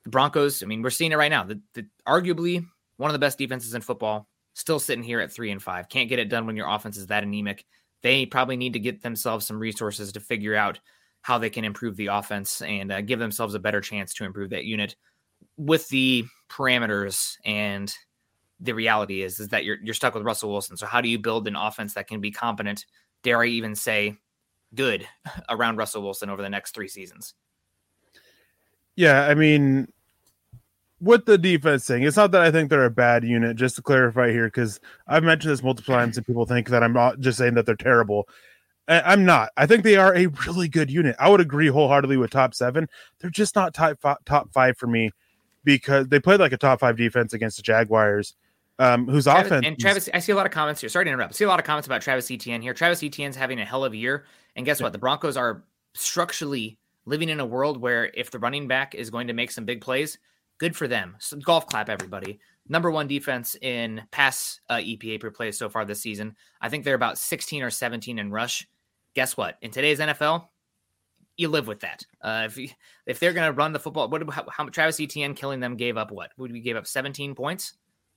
the Broncos, I mean, we're seeing it right now. The, the arguably one of the best defenses in football, still sitting here at three and five. Can't get it done when your offense is that anemic. They probably need to get themselves some resources to figure out how they can improve the offense and uh, give themselves a better chance to improve that unit with the parameters and the reality is is that you're you're stuck with Russell Wilson. So how do you build an offense that can be competent, dare I even say good around Russell Wilson over the next 3 seasons? Yeah, I mean, with the defense thing, it's not that I think they're a bad unit, just to clarify here, because I've mentioned this multiple times and people think that I'm not just saying that they're terrible. I, am not. I think they are a really good unit. I would agree wholeheartedly with top seven. They're just not top five, top five for me because they played like a top five defense against the Jaguars, um, whose Travis, offense and Travis. I see a lot of comments here. Sorry to interrupt. I see a lot of comments about Travis Etienne here. Travis Etienne's having a hell of a year, and guess yeah. what? The Broncos are structurally living in a world where if the running back is going to make some big plays, good for them. So golf clap, everybody. Number one defense in pass uh, EPA per play so far this season. I think they're about 16 or 17 in rush. Guess what? In today's NFL, you live with that. Uh, if you, if they're going to run the football, what how, how Travis Etienne killing them gave up what? Would we gave up 17 points?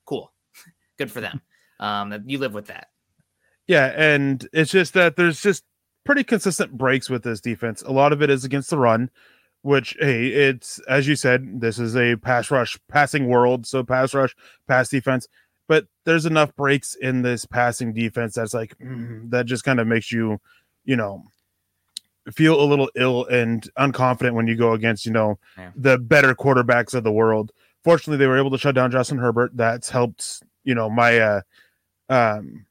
Cool, good for them. Um, you live with that. Yeah, and it's just that there's just pretty consistent breaks with this defense. A lot of it is against the run, which hey, it's as you said, this is a pass rush passing world, so pass rush, pass defense. But there's enough breaks in this passing defense that's like mm, that just kind of makes you, you know, feel a little ill and unconfident when you go against, you know, yeah. the better quarterbacks of the world. Fortunately, they were able to shut down Justin Herbert. That's helped, you know, my uh um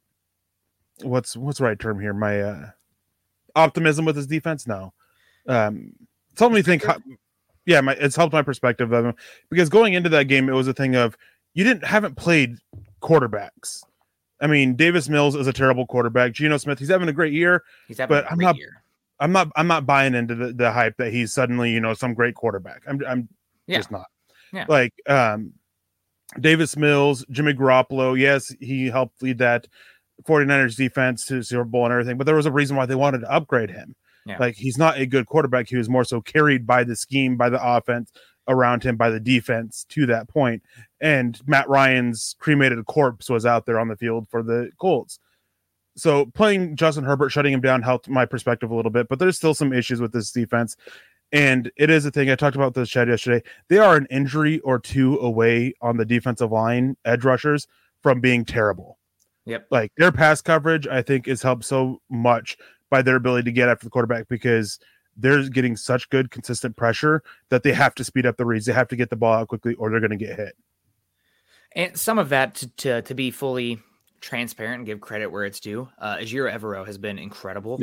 what's what's the right term here? My uh optimism with his defense? No. Um it's helped me think yeah, my it's helped my perspective of him because going into that game, it was a thing of you didn't haven't played quarterbacks. I mean, Davis Mills is a terrible quarterback. Geno Smith, he's having a great year. He's having but I'm not year. I'm not I'm not buying into the, the hype that he's suddenly, you know, some great quarterback. I'm I'm yeah. just not. Yeah. Like um Davis Mills, Jimmy Garoppolo, yes, he helped lead that 49ers defense to Super Bowl and everything, but there was a reason why they wanted to upgrade him. Yeah. Like he's not a good quarterback. He was more so carried by the scheme, by the offense around him, by the defense to that point. And Matt Ryan's cremated corpse was out there on the field for the Colts so playing Justin Herbert, shutting him down helped my perspective a little bit, but there's still some issues with this defense. And it is a thing I talked about this chat yesterday. They are an injury or two away on the defensive line, edge rushers, from being terrible. Yep. Like their pass coverage, I think, is helped so much by their ability to get after the quarterback because they're getting such good consistent pressure that they have to speed up the reads. They have to get the ball out quickly or they're going to get hit. And some of that to, to, to be fully transparent and give credit where it's due. Uh, Ejiro Evero has been incredible,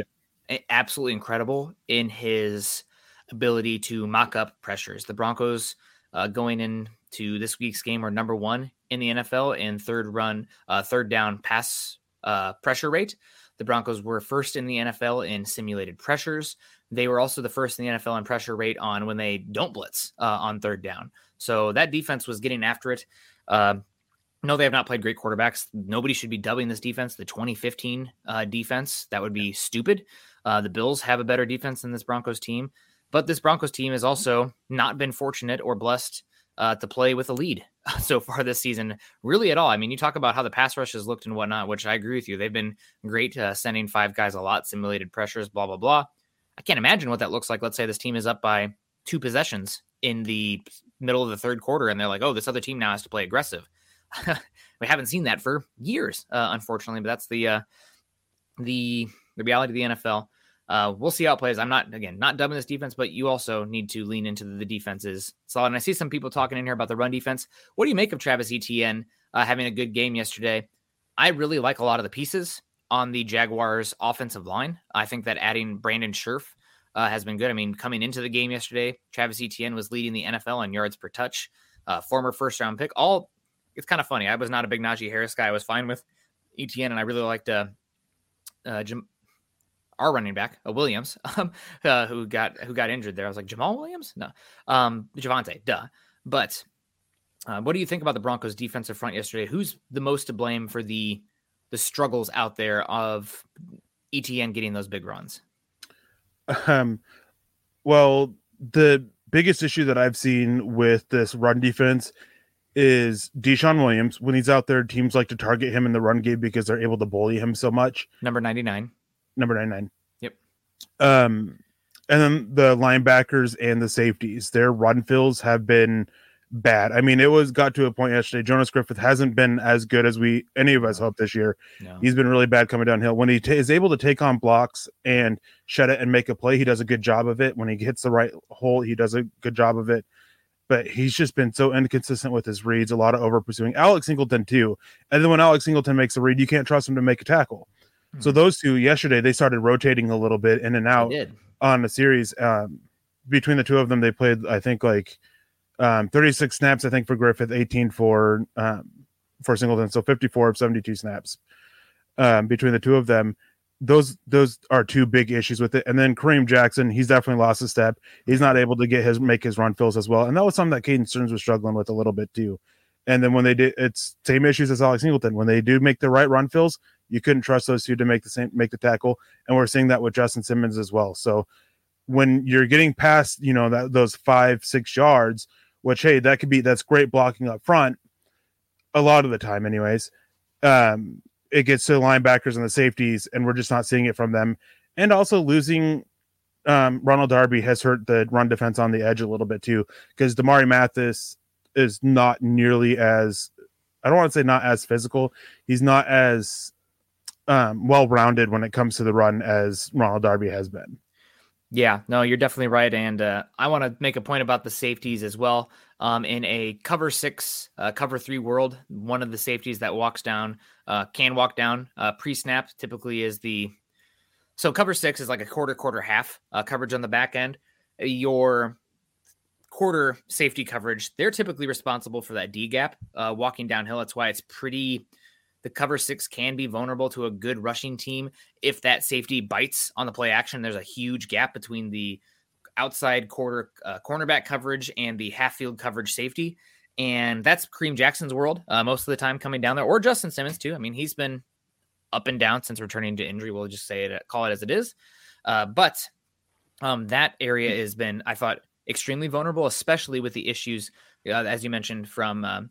yeah. absolutely incredible in his ability to mock up pressures. The Broncos uh, going into this week's game are number one in the NFL in third run, uh, third down pass uh, pressure rate. The Broncos were first in the NFL in simulated pressures. They were also the first in the NFL in pressure rate on when they don't blitz uh, on third down. So that defense was getting after it. Uh, no, they have not played great quarterbacks. Nobody should be dubbing this defense the 2015 uh, defense. That would be stupid. Uh, the Bills have a better defense than this Broncos team, but this Broncos team has also not been fortunate or blessed uh, to play with a lead so far this season, really at all. I mean, you talk about how the pass rush has looked and whatnot, which I agree with you. They've been great uh, sending five guys a lot, simulated pressures, blah, blah, blah. I can't imagine what that looks like. Let's say this team is up by two possessions in the middle of the third quarter, and they're like, oh, this other team now has to play aggressive we haven't seen that for years, uh, unfortunately. But that's the uh, the the reality of the NFL. Uh, we'll see how it plays. I'm not again not dubbing this defense, but you also need to lean into the defenses solid. And I see some people talking in here about the run defense. What do you make of Travis Etienne uh, having a good game yesterday? I really like a lot of the pieces on the Jaguars' offensive line. I think that adding Brandon Scherff uh, has been good. I mean, coming into the game yesterday, Travis Etienne was leading the NFL in yards per touch. Uh, former first round pick. All it's kind of funny. I was not a big Najee Harris guy. I was fine with Etienne, and I really liked uh, uh, Jim, our running back, uh, Williams, um, uh, who got who got injured there. I was like Jamal Williams, no, um, Javonte, duh. But uh, what do you think about the Broncos' defensive front yesterday? Who's the most to blame for the the struggles out there of Etienne getting those big runs? Um, well, the biggest issue that I've seen with this run defense is DeShawn Williams. When he's out there, teams like to target him in the run game because they're able to bully him so much. Number 99. Number 99. Yep. Um, and then the linebackers and the safeties, their run fills have been bad. I mean, it was got to a point yesterday. Jonas Griffith hasn't been as good as we any of us hoped this year. No. He's been really bad coming downhill. When he t- is able to take on blocks and shed it and make a play, he does a good job of it. When he hits the right hole, he does a good job of it but he's just been so inconsistent with his reads, a lot of over pursuing. Alex Singleton too. And then when Alex Singleton makes a read, you can't trust him to make a tackle. So Hmm. those two yesterday they started rotating a little bit in and out on the series. Um, between the two of them, they played I think like um, 36 snaps. I think for Griffith, 18 for um, for Singleton, so 54 of 72 snaps um, between the two of them. Those those are two big issues with it. And then Kareem Jackson, he's definitely lost a step. He's not able to get his make his run fills as well, and that was something that Caden Sterns was struggling with a little bit too. And then when they did, it's same issues as Alex Singleton. When they do make the right run fills, you couldn't trust those two to make the same make the tackle, and we're seeing that with Justin Simmons as well. So when you're getting past, you know, that those five six yards, which hey, that could be that's great blocking up front, a lot of the time, anyways. Um, it gets to the linebackers and the safeties, and we're just not seeing it from them. And also losing um, Ronald Darby has hurt the run defense on the edge a little bit too, because Damari Mathis is not nearly as I don't want to say not as physical. He's not as um, well rounded when it comes to the run as Ronald Darby has been. Yeah, no, you're definitely right. And uh, I want to make a point about the safeties as well. Um, in a cover six, uh, cover three world, one of the safeties that walks down uh, can walk down uh, pre snap typically is the. So cover six is like a quarter, quarter, half uh, coverage on the back end. Your quarter safety coverage, they're typically responsible for that D gap uh, walking downhill. That's why it's pretty. The cover six can be vulnerable to a good rushing team if that safety bites on the play action. There's a huge gap between the outside quarter uh, cornerback coverage and the half field coverage safety, and that's Kareem Jackson's world uh, most of the time coming down there, or Justin Simmons too. I mean, he's been up and down since returning to injury. We'll just say it, call it as it is. Uh, but um, that area has been, I thought, extremely vulnerable, especially with the issues, uh, as you mentioned, from um,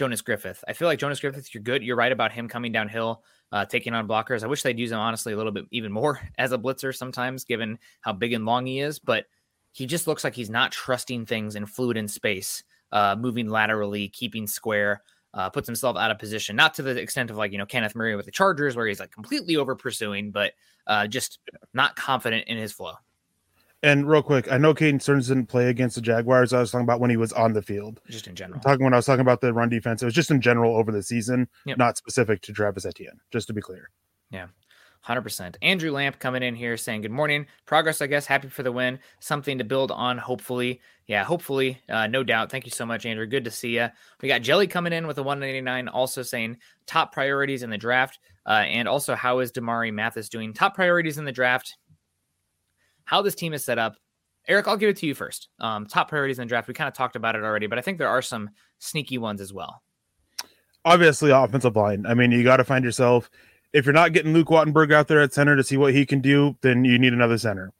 Jonas Griffith. I feel like Jonas Griffith, you're good. You're right about him coming downhill, uh, taking on blockers. I wish they'd use him, honestly, a little bit even more as a blitzer sometimes, given how big and long he is. But he just looks like he's not trusting things in fluid in space, uh, moving laterally, keeping square. Uh, puts himself out of position, not to the extent of like you know Kenneth Murray with the Chargers, where he's like completely over pursuing, but uh, just not confident in his flow. And real quick, I know Caden Sterns didn't play against the Jaguars. I was talking about when he was on the field. Just in general. Talking when I was talking about the run defense, it was just in general over the season, Yep. not specific to Travis Etienne. Just to be clear. Yeah. Hundred percent. Andrew Lamp coming in here saying good morning. Progress, I guess. Happy for the win. Something to build on. Hopefully, yeah. Hopefully, uh, no doubt. Thank you so much, Andrew. Good to see you. We got Jelly coming in with a 199, also saying top priorities in the draft, uh, and also how is Damari Mathis doing? Top priorities in the draft. How this team is set up. Eric, I'll give it to you first. Um, top priorities in the draft. We kind of talked about it already, but I think there are some sneaky ones as well. Obviously, offensive line. I mean, you got to find yourself. If you're not getting Luke Wattenberg out there at center to see what he can do, then you need another center.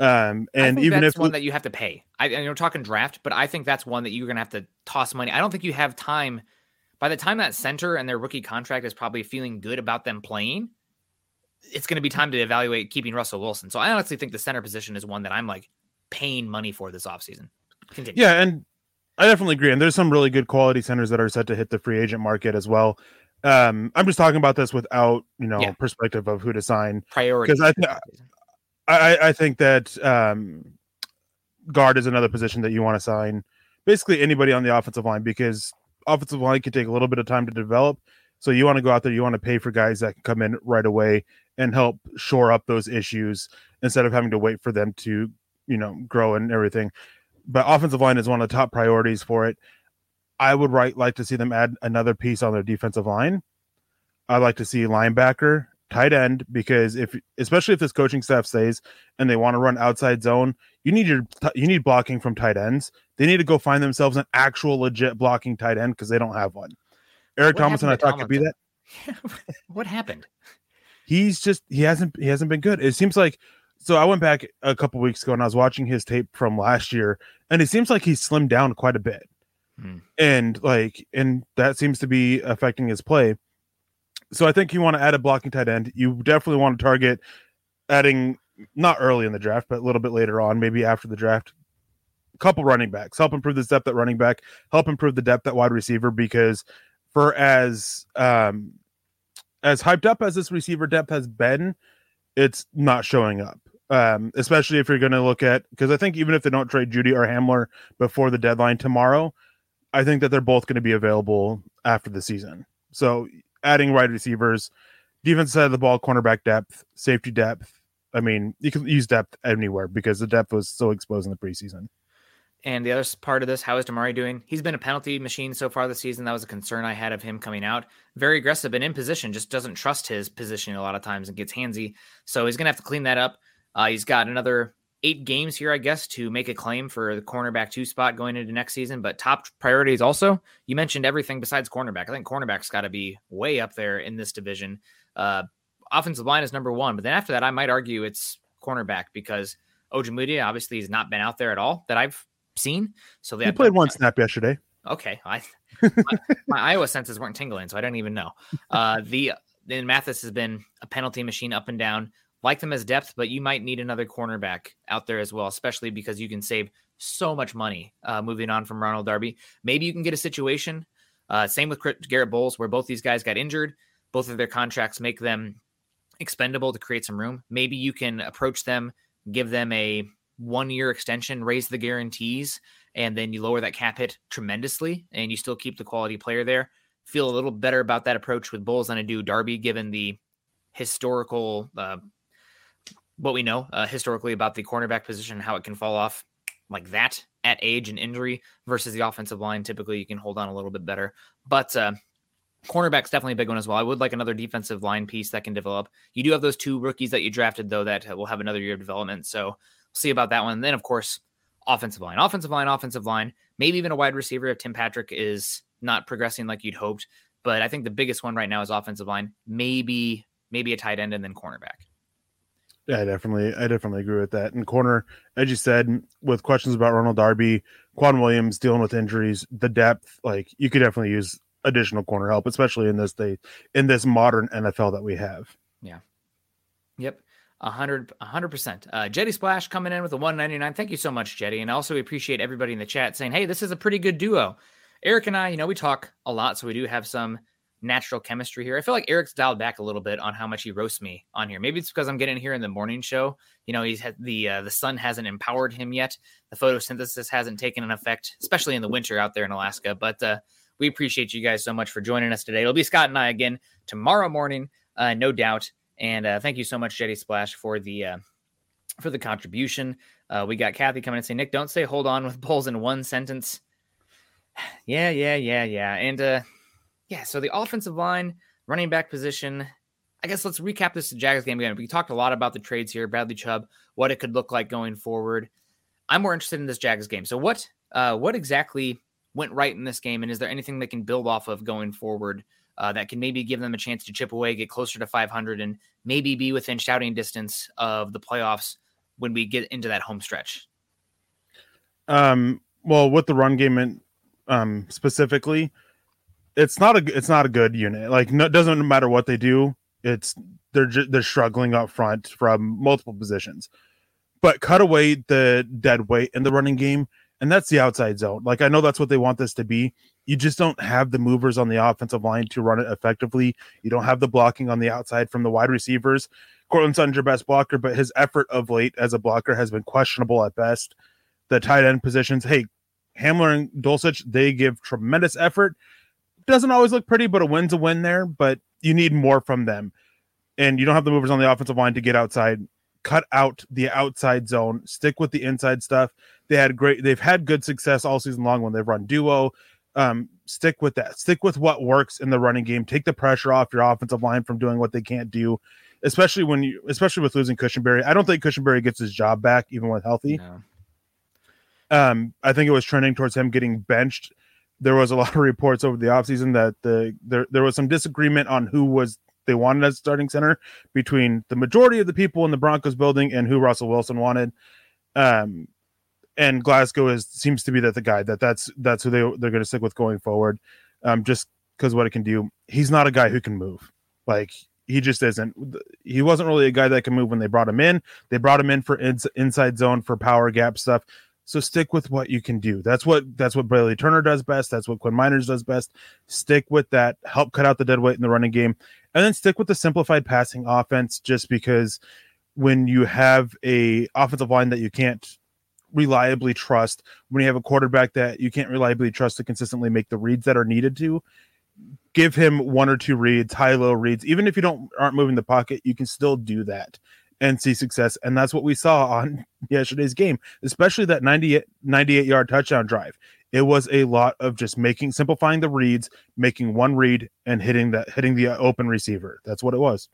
Um, and even that's if one that you have to pay. I, and you're talking draft, but I think that's one that you're going to have to toss money. I don't think you have time. By the time that center and their rookie contract is probably feeling good about them playing, it's going to be time to evaluate keeping Russell Wilson. So I honestly think the center position is one that I'm like paying money for this offseason. Continue. Yeah, and I definitely agree. And there's some really good quality centers that are set to hit the free agent market as well. Um, I'm just talking about this without you know Yeah. perspective of who to sign. Priority. 'Cause I th- I, I- I think that um, guard is another position that you want to sign. Basically, anybody on the offensive line because offensive line can take a little bit of time to develop. So you want to go out there, you want to pay for guys that can come in right away and help shore up those issues instead of having to wait for them to, you know, grow and everything. But offensive line is one of the top priorities for it. I would right like to see them add another piece on their defensive line. I'd like to see linebacker, tight end, because if especially if this coaching staff stays and they want to run outside zone, you need your you need blocking from tight ends. They need to go find themselves an actual legit blocking tight end because they don't have one. Eric What Thomason, I to thought could be that. What happened? He's just he hasn't he hasn't been good. It seems like so I went back a couple weeks ago and I was watching his tape from last year, and it seems like he's slimmed down quite a bit. Hmm. And like and that seems to be affecting his play. So I think you want to add a blocking tight end. You definitely want to target adding not early in the draft, but a little bit later on, maybe after the draft. A couple running backs help improve this depth at running back, help improve the depth at wide receiver because for as um as hyped up as this receiver depth has been, it's not showing up. Um, especially if you're going to look at because I think even if they don't trade Jeudy or Hamler before the deadline tomorrow, I think that they're both going to be available after the season. So adding wide receivers defense side of the ball, cornerback depth, safety depth. I mean, you can use depth anywhere because the depth was so exposed in the preseason. And the other part of this, how is Damari doing? He's been a penalty machine so far this season. That was a concern I had of him coming out. Very aggressive and in position, just doesn't trust his position a lot of times and gets handsy. So he's going to have to clean that up. Uh, he's got another eight games here, I guess, to make a claim for the cornerback two spot going into next season. But top priorities also, you mentioned everything besides cornerback. I think cornerback's got to be way up there in this division. Uh, offensive line is number one, but then after that, I might argue it's cornerback because Ojemudia obviously has not been out there at all that I've seen. So they played one snap yesterday. Okay, I my, my, Iowa senses weren't tingling, so I don't even know. Uh, the then Mathis has been a penalty machine up and down. Like them as depth, but you might need another cornerback out there as well, especially because you can save so much money uh, moving on from Ronald Darby. Maybe you can get a situation. Uh, same with Garett Bolles, where both these guys got injured. Both of their contracts make them expendable to create some room. Maybe you can approach them, give them a one year extension, raise the guarantees, and then you lower that cap hit tremendously, and you still keep the quality player there. Feel a little better about that approach with Bulls than I do Darby, given the historical, uh, what we know uh, historically about the cornerback position, how it can fall off like that at age and injury versus the offensive line. Typically, you can hold on a little bit better, but uh, cornerback's definitely a big one as well. I would like another defensive line piece that can develop. You do have those two rookies that you drafted though that will have another year of development, so see about that one. And then, of course, offensive line, offensive line, offensive line, maybe even a wide receiver if Tim Patrick is not progressing like you'd hoped. But I think the biggest one right now is offensive line, maybe maybe a tight end and then cornerback. Yeah, I definitely, I definitely agree with that. And corner, as you said, with questions about Ronald Darby, K'Waun Williams dealing with injuries, the depth, like you could definitely use additional corner help, especially in this day, in this modern NFL that we have. Yeah. Yep hundred, hundred percent. Uh, Jetty Splash coming in with a one ninety nine. Thank you so much, Jetty, and also we appreciate everybody in the chat saying, "Hey, this is a pretty good duo." Eric and I, you know, we talk a lot, so we do have some natural chemistry here. I feel like Eric's dialed back a little bit on how much he roasts me on here. Maybe it's because I'm getting here in the morning show. You know, he's had the uh, the sun hasn't empowered him yet. The photosynthesis hasn't taken an effect, especially in the winter out there in Alaska. But uh, we appreciate you guys so much for joining us today. It'll be Scott and I again tomorrow morning, uh, no doubt. And uh, thank you so much, Jetty Splash, for the uh, for the contribution. Uh, we got Kathy coming and say, Nick, don't say hold on with Bolles in one sentence. yeah, yeah, yeah, yeah. And uh, yeah, so the offensive line, running back position. I guess let's recap this Jags game again. We talked a lot about the trades here, Bradley Chubb, what it could look like going forward. I'm more interested in this Jags game. So what uh, what exactly went right in this game, and is there anything they can build off of going forward uh, that can maybe give them a chance to chip away, get closer to 500, and maybe be within shouting distance of the playoffs when we get into that home stretch? Um, well, with the run game um, specifically, it's not a it's not a good unit. Like, no, it doesn't matter what they do. It's they're they're struggling up front from multiple positions. But cut away the dead weight in the running game, and that's the outside zone. Like I know that's what they want this to be, you just don't have the movers on the offensive line to run it effectively. You don't have the blocking on the outside from the wide receivers. Courtland Sutton's your best blocker, but his effort of late as a blocker has been questionable at best. The tight end positions, hey, Hamler and Dulcich, they give tremendous effort. Doesn't always look pretty, but a win's a win there. But you need more from them. And you don't have the movers on the offensive line to get outside. Cut out the outside zone. Stick with the inside stuff. They had great. They've had good success all season long when they've run duo um, stick with that. Stick with what works in the running game. Take the pressure off your offensive line from doing what they can't do, especially when you, especially with losing Cushenberry. I don't think Cushenberry gets his job back even with healthy. No. Um, I think it was trending towards him getting benched. There was a lot of reports over the offseason that the there there was some disagreement on who was they wanted as starting center between the majority of the people in the Broncos building and who Russell Wilson wanted. Um, and Glasgow is seems to be that the guy that that's that's who they they're going to stick with going forward, um, just because what it can do. He's not a guy who can move, like he just isn't. He wasn't really a guy that can move when they brought him in. They brought him in for ins, inside zone for power gap stuff. So stick with what you can do. That's what that's what Bradley Turner does best. That's what Quinn Meinerz does best. Stick with that. Help cut out the dead weight in the running game, and then stick with the simplified passing offense. Just because when you have a offensive line that you can't reliably trust when you have a quarterback that you can't reliably trust to consistently make the reads that are needed to give him one or two reads, high low reads. Even if you don't aren't moving the pocket, you can still do that and see success. And that's what we saw on yesterday's game, especially that 98, 98 yard touchdown drive. It was a lot of just making simplifying the reads, making one read and hitting that hitting the uh, open receiver. That's what it was.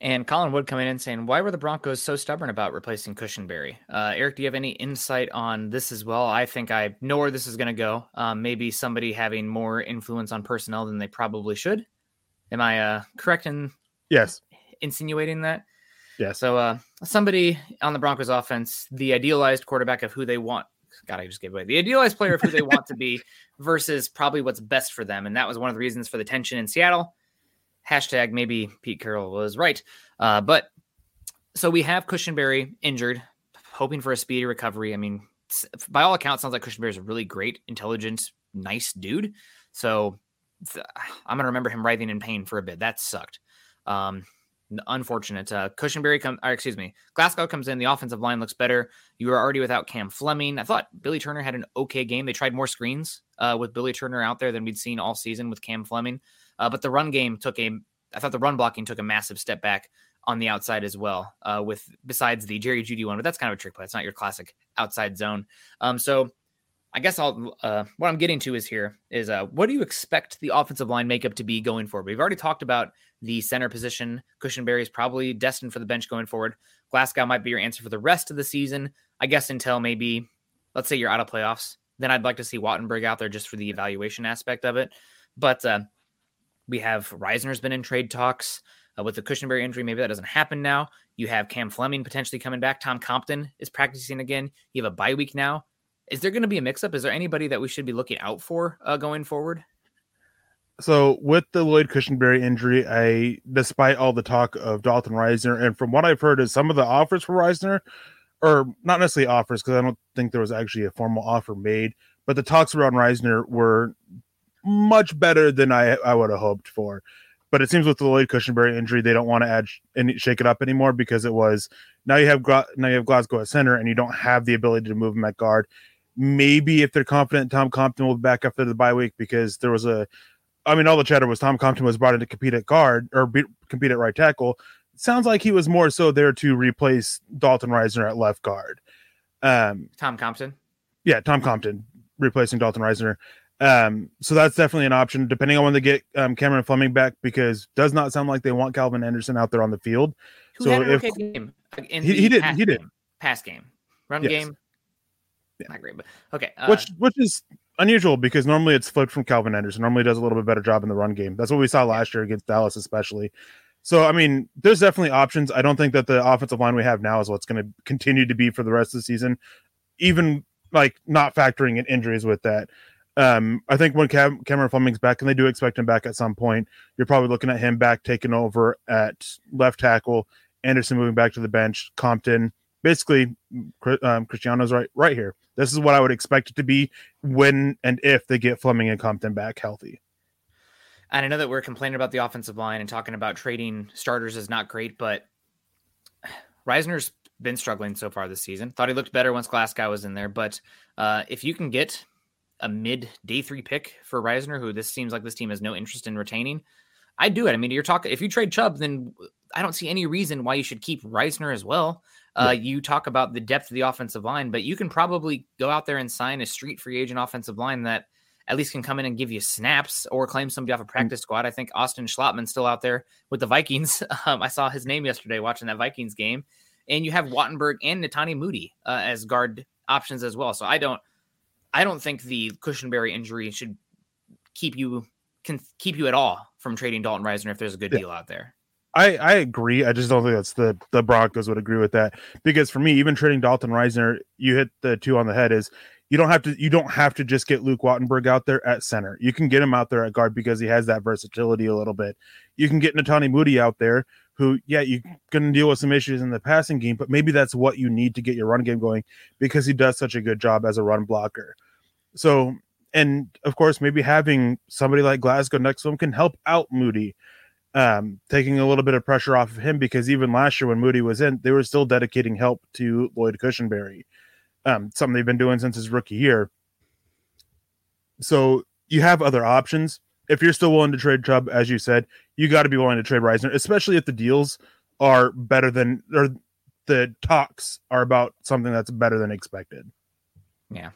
And Colin Wood coming in saying, "Why were the Broncos so stubborn about replacing Cushenberry?" Uh, Eric, do you have any insight on this as well? I think I know where this is going to go. Um, maybe somebody having more influence on personnel than they probably should. Am I uh, correct in yes insinuating that? Yeah. So uh, somebody on the Broncos offense, the idealized quarterback of who they want. God, I just gave away the idealized player of who they want to be versus probably what's best for them, and that was one of the reasons for the tension in Seattle hashtag maybe Pete Carroll was right. Uh, but so we have Cushenberry injured, hoping for a speedy recovery. I mean, by all accounts, sounds like Cushenberry is a really great, intelligent, nice dude. So I'm gonna remember him writhing in pain for a bit. That sucked. Um, unfortunate. Uh, Cushenberry come, or excuse me, Glasgow comes in. The offensive line looks better. You were already without Cam Fleming. I thought Billy Turner had an okay game. They tried more screens uh, with Billy Turner out there than we'd seen all season with Cam Fleming. Uh, but the run game took a, I thought the run blocking took a massive step back on the outside as well. Uh, with besides the Jerry Jeudy one, but that's kind of a trick play. It's not your classic outside zone. Um, so I guess I'll uh, what I'm getting to is here is uh, what do you expect the offensive line makeup to be going forward? We've already talked about the center position. Cushenberry is probably destined for the bench going forward. Glasgow might be your answer for the rest of the season. I guess until maybe let's say you're out of playoffs. Then I'd like to see Wattenberg out there just for the evaluation aspect of it. But uh, we have Risner's been in trade talks uh, with the Cushenberry injury. Maybe that doesn't happen now. You have Cam Fleming potentially coming back. Tom Compton is practicing again. You have a bye week now. Is there going to be a mix up? Is there anybody that we should be looking out for uh, going forward? So with the Lloyd Cushenberry injury, I despite all the talk of Dalton Risner, and from what I've heard is some of the offers for Risner, or not necessarily offers, because I don't think there was actually a formal offer made, but the talks around Risner were much better than I I would have hoped for. But it seems with the Lloyd Cushenberry injury, they don't want to add and shake it up anymore because it was now you have now you have Glasgow at center and you don't have the ability to move him at guard. Maybe if they're confident Tom Compton will be back after the bye week because there was a, I mean, all the chatter was Tom Compton was brought in to compete at guard or be, compete at right tackle. sounds like he was more so there to replace Dalton Risner at left guard. Um, Tom Compton. Yeah, Tom Compton replacing Dalton Risner. Um, so that's definitely an option, depending on when they get um, Cameron Fleming back, because does not sound like they want Calvin Anderson out there on the field. Who so had an if, okay game he, he did, he did game, pass game, run yes. game, yeah. not great, but okay. Uh, which which is unusual because normally it's flipped from Calvin Anderson. Normally does a little bit better job in the run game. That's what we saw last year against Dallas, especially. So I mean, there's definitely options. I don't think that the offensive line we have now is what's going to continue to be for the rest of the season, even like not factoring in injuries with that. Um, I think when Cam- Cameron Fleming's back, and they do expect him back at some point, you're probably looking at him back taking over at left tackle. Anderson moving back to the bench. Compton, basically, um, Cristiano's right right here. This is what I would expect it to be when and if they get Fleming and Compton back healthy. And I know that we're complaining about the offensive line and talking about trading starters is not great, but Risner's been struggling so far this season. Thought he looked better once Glasgow was in there, but uh, if you can get a mid day three pick for Risner, who this seems like this team has no interest in retaining, I'd do it. I mean, you're talking if you trade Chubb, then I don't see any reason why you should keep Risner as well. Uh, yeah. You talk about the depth of the offensive line, but you can probably go out there and sign a street free agent offensive line that at least can come in and give you snaps or claim somebody off a practice squad. I think Austin Schlottman's still out there with the Vikings. Um, I saw his name yesterday watching that Vikings game. And you have Wattenberg and Netane Muti uh, as guard options as well. So I don't I don't think the Cushenberry injury should keep you can keep you at all from trading Dalton Risner if there's a good yeah. deal out there. I, I agree. I just don't think that's the the Broncos would agree with that because for me, even trading Dalton Risner, you hit the two on the head. Is you don't have to you don't have to just get Luke Wattenberg out there at center. You can get him out there at guard because he has that versatility a little bit. You can get Netane Muti out there, who yeah, you can deal with some issues in the passing game, but maybe that's what you need to get your run game going because he does such a good job as a run blocker. So, and of course, maybe having somebody like Glasgow next to him can help out Muti, um, taking a little bit of pressure off of him because even last year when Muti was in, they were still dedicating help to Lloyd Cushenberry, um, something they've been doing since his rookie year. So you have other options, if you're still willing to trade Chubb, as you said, you got to be willing to trade Risner, especially if the deals are better than or the talks are about something that's better than expected. Yeah,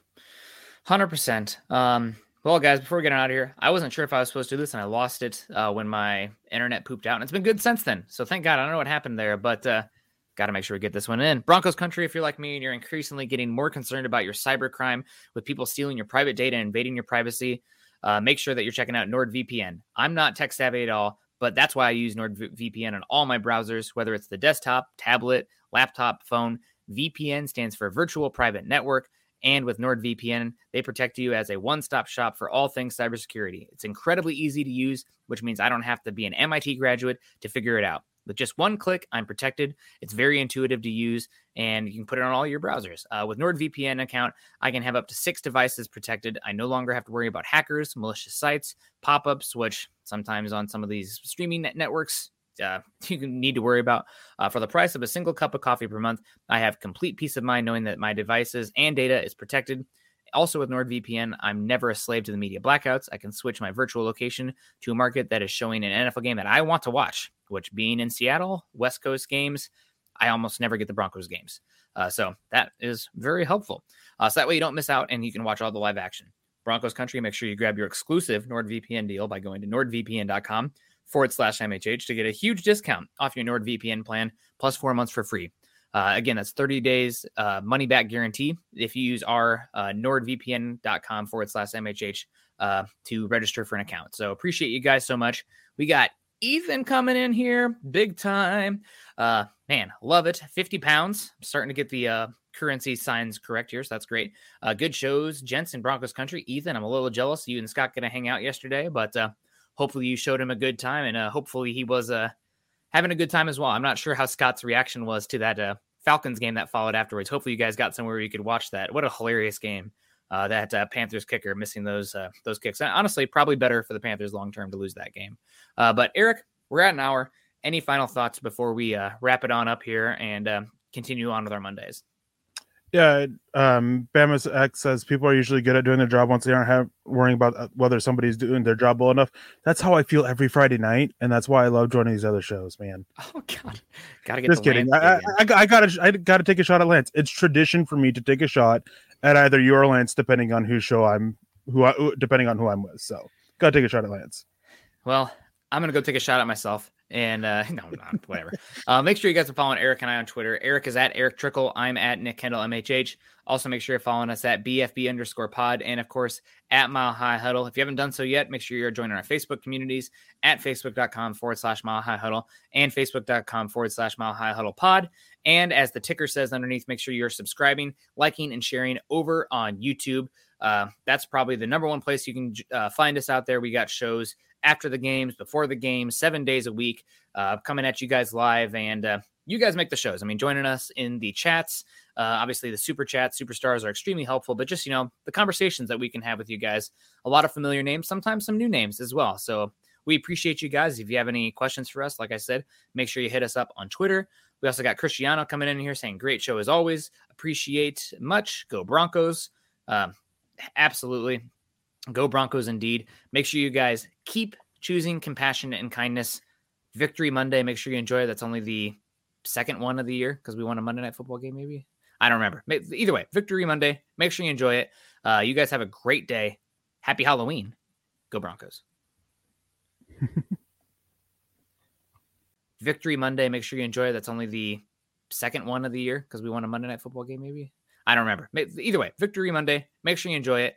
hundred percent. Um, well, guys, before we get out of here, I wasn't sure if I was supposed to do this, and I lost it uh, when my internet pooped out, and it's been good since then. So thank God. I don't know what happened there, but uh, got to make sure we get this one in. Broncos country, if you're like me and you're increasingly getting more concerned about your cybercrime with people stealing your private data and invading your privacy, uh, make sure that you're checking out NordVPN. I'm not tech savvy at all, but that's why I use NordVPN on all my browsers, whether it's the desktop, tablet, laptop, phone. VPN stands for Virtual Private Network. And with NordVPN, they protect you as a one stop shop for all things cybersecurity. It's incredibly easy to use, which means I don't have to be an MIT graduate to figure it out. With just one click, I'm protected. It's very intuitive to use, and you can put it on all your browsers. Uh, with NordVPN account, I can have up to six devices protected. I no longer have to worry about hackers, malicious sites, pop-ups, which sometimes on some of these streaming net- networks uh, you need to worry about. Uh, for the price of a single cup of coffee per month, I have complete peace of mind knowing that my devices and data is protected. Also, with NordVPN, I'm never a slave to the media blackouts. I can switch my virtual location to a market that is showing an NFL game that I want to watch, which being in Seattle, West Coast games, I almost never get the Broncos games. Uh, so that is very helpful. Uh, so that way you don't miss out and you can watch all the live action. Broncos country, make sure you grab your exclusive NordVPN deal by going to nordvpn.com forward slash MHH to get a huge discount off your NordVPN plan plus four months for free. Uh, again, that's 30 days uh, money back guarantee if you use our uh, nordvpn.com forward slash MHH uh, to register for an account. So appreciate you guys so much. We got Ethan coming in here big time. Uh, man, love it. 50 pounds. I'm starting to get the uh, currency signs correct here. So that's great. Uh, good shows, gents in Broncos country. Ethan, I'm a little jealous. You and Scott going to hang out yesterday, but uh, hopefully you showed him a good time and uh, hopefully he was uh, having a good time as well. I'm not sure how Scott's reaction was to that uh, Falcons game that followed afterwards. Hopefully, you guys got somewhere where you could watch that. What a hilarious game! Uh, that uh, Panthers kicker missing those uh, those kicks. Honestly, probably better for the Panthers long term to lose that game. Uh, but Eric, we're at an hour. Any final thoughts before we uh, wrap it on up here and uh, continue on with our Mondays? Yeah, um, Bama's X says people are usually good at doing their job once they aren't have, worrying about uh, whether somebody's doing their job well enough. That's how I feel every Friday night, and that's why I love joining these other shows, man. Oh God, gotta get just kidding. I, I, I, I, gotta I gotta take a shot at Lance. It's tradition for me to take a shot at either you or Lance, depending on whose show I'm who I, depending on who I'm with. So gotta take a shot at Lance. Well, I'm gonna go take a shot at myself. And uh, no, not whatever. Uh, make sure you guys are following Eric and I on Twitter. Eric is at Eric Trickel. I'm at Nick Kendall MHH. Also, make sure you're following us at BFB underscore pod and, of course, at Mile High Huddle. If you haven't done so yet, make sure you're joining our Facebook communities at facebook.com forward slash Mile High Huddle and facebook.com forward slash Mile High Huddle pod. And as the ticker says underneath, make sure you're subscribing, liking, and sharing over on YouTube. Uh, that's probably the number one place you can uh, find us out there. We got shows after the games, before the games, seven days a week, uh, coming at you guys live. And uh, you guys make the shows. I mean, joining us in the chats. Uh, obviously, the super chat superstars are extremely helpful, but just, you know, the conversations that we can have with you guys, a lot of familiar names, sometimes some new names as well. So we appreciate you guys. If you have any questions for us, like I said, make sure you hit us up on Twitter. We also got Cristiano coming in here saying, great show as always. Appreciate much. Go Broncos. Um, absolutely. Go Broncos indeed. Make sure you guys keep choosing compassion and kindness. Victory Monday. Make sure you enjoy it. That's only the second one of the year because we won a Monday night football game, maybe. I don't remember. Either way, Victory Monday. Make sure you enjoy it. Uh, you guys have a great day. Happy Halloween. Go Broncos. Victory Monday. Make sure you enjoy it. That's only the second one of the year because we won a Monday night football game, maybe. I don't remember. Either way, Victory Monday. Make sure you enjoy it.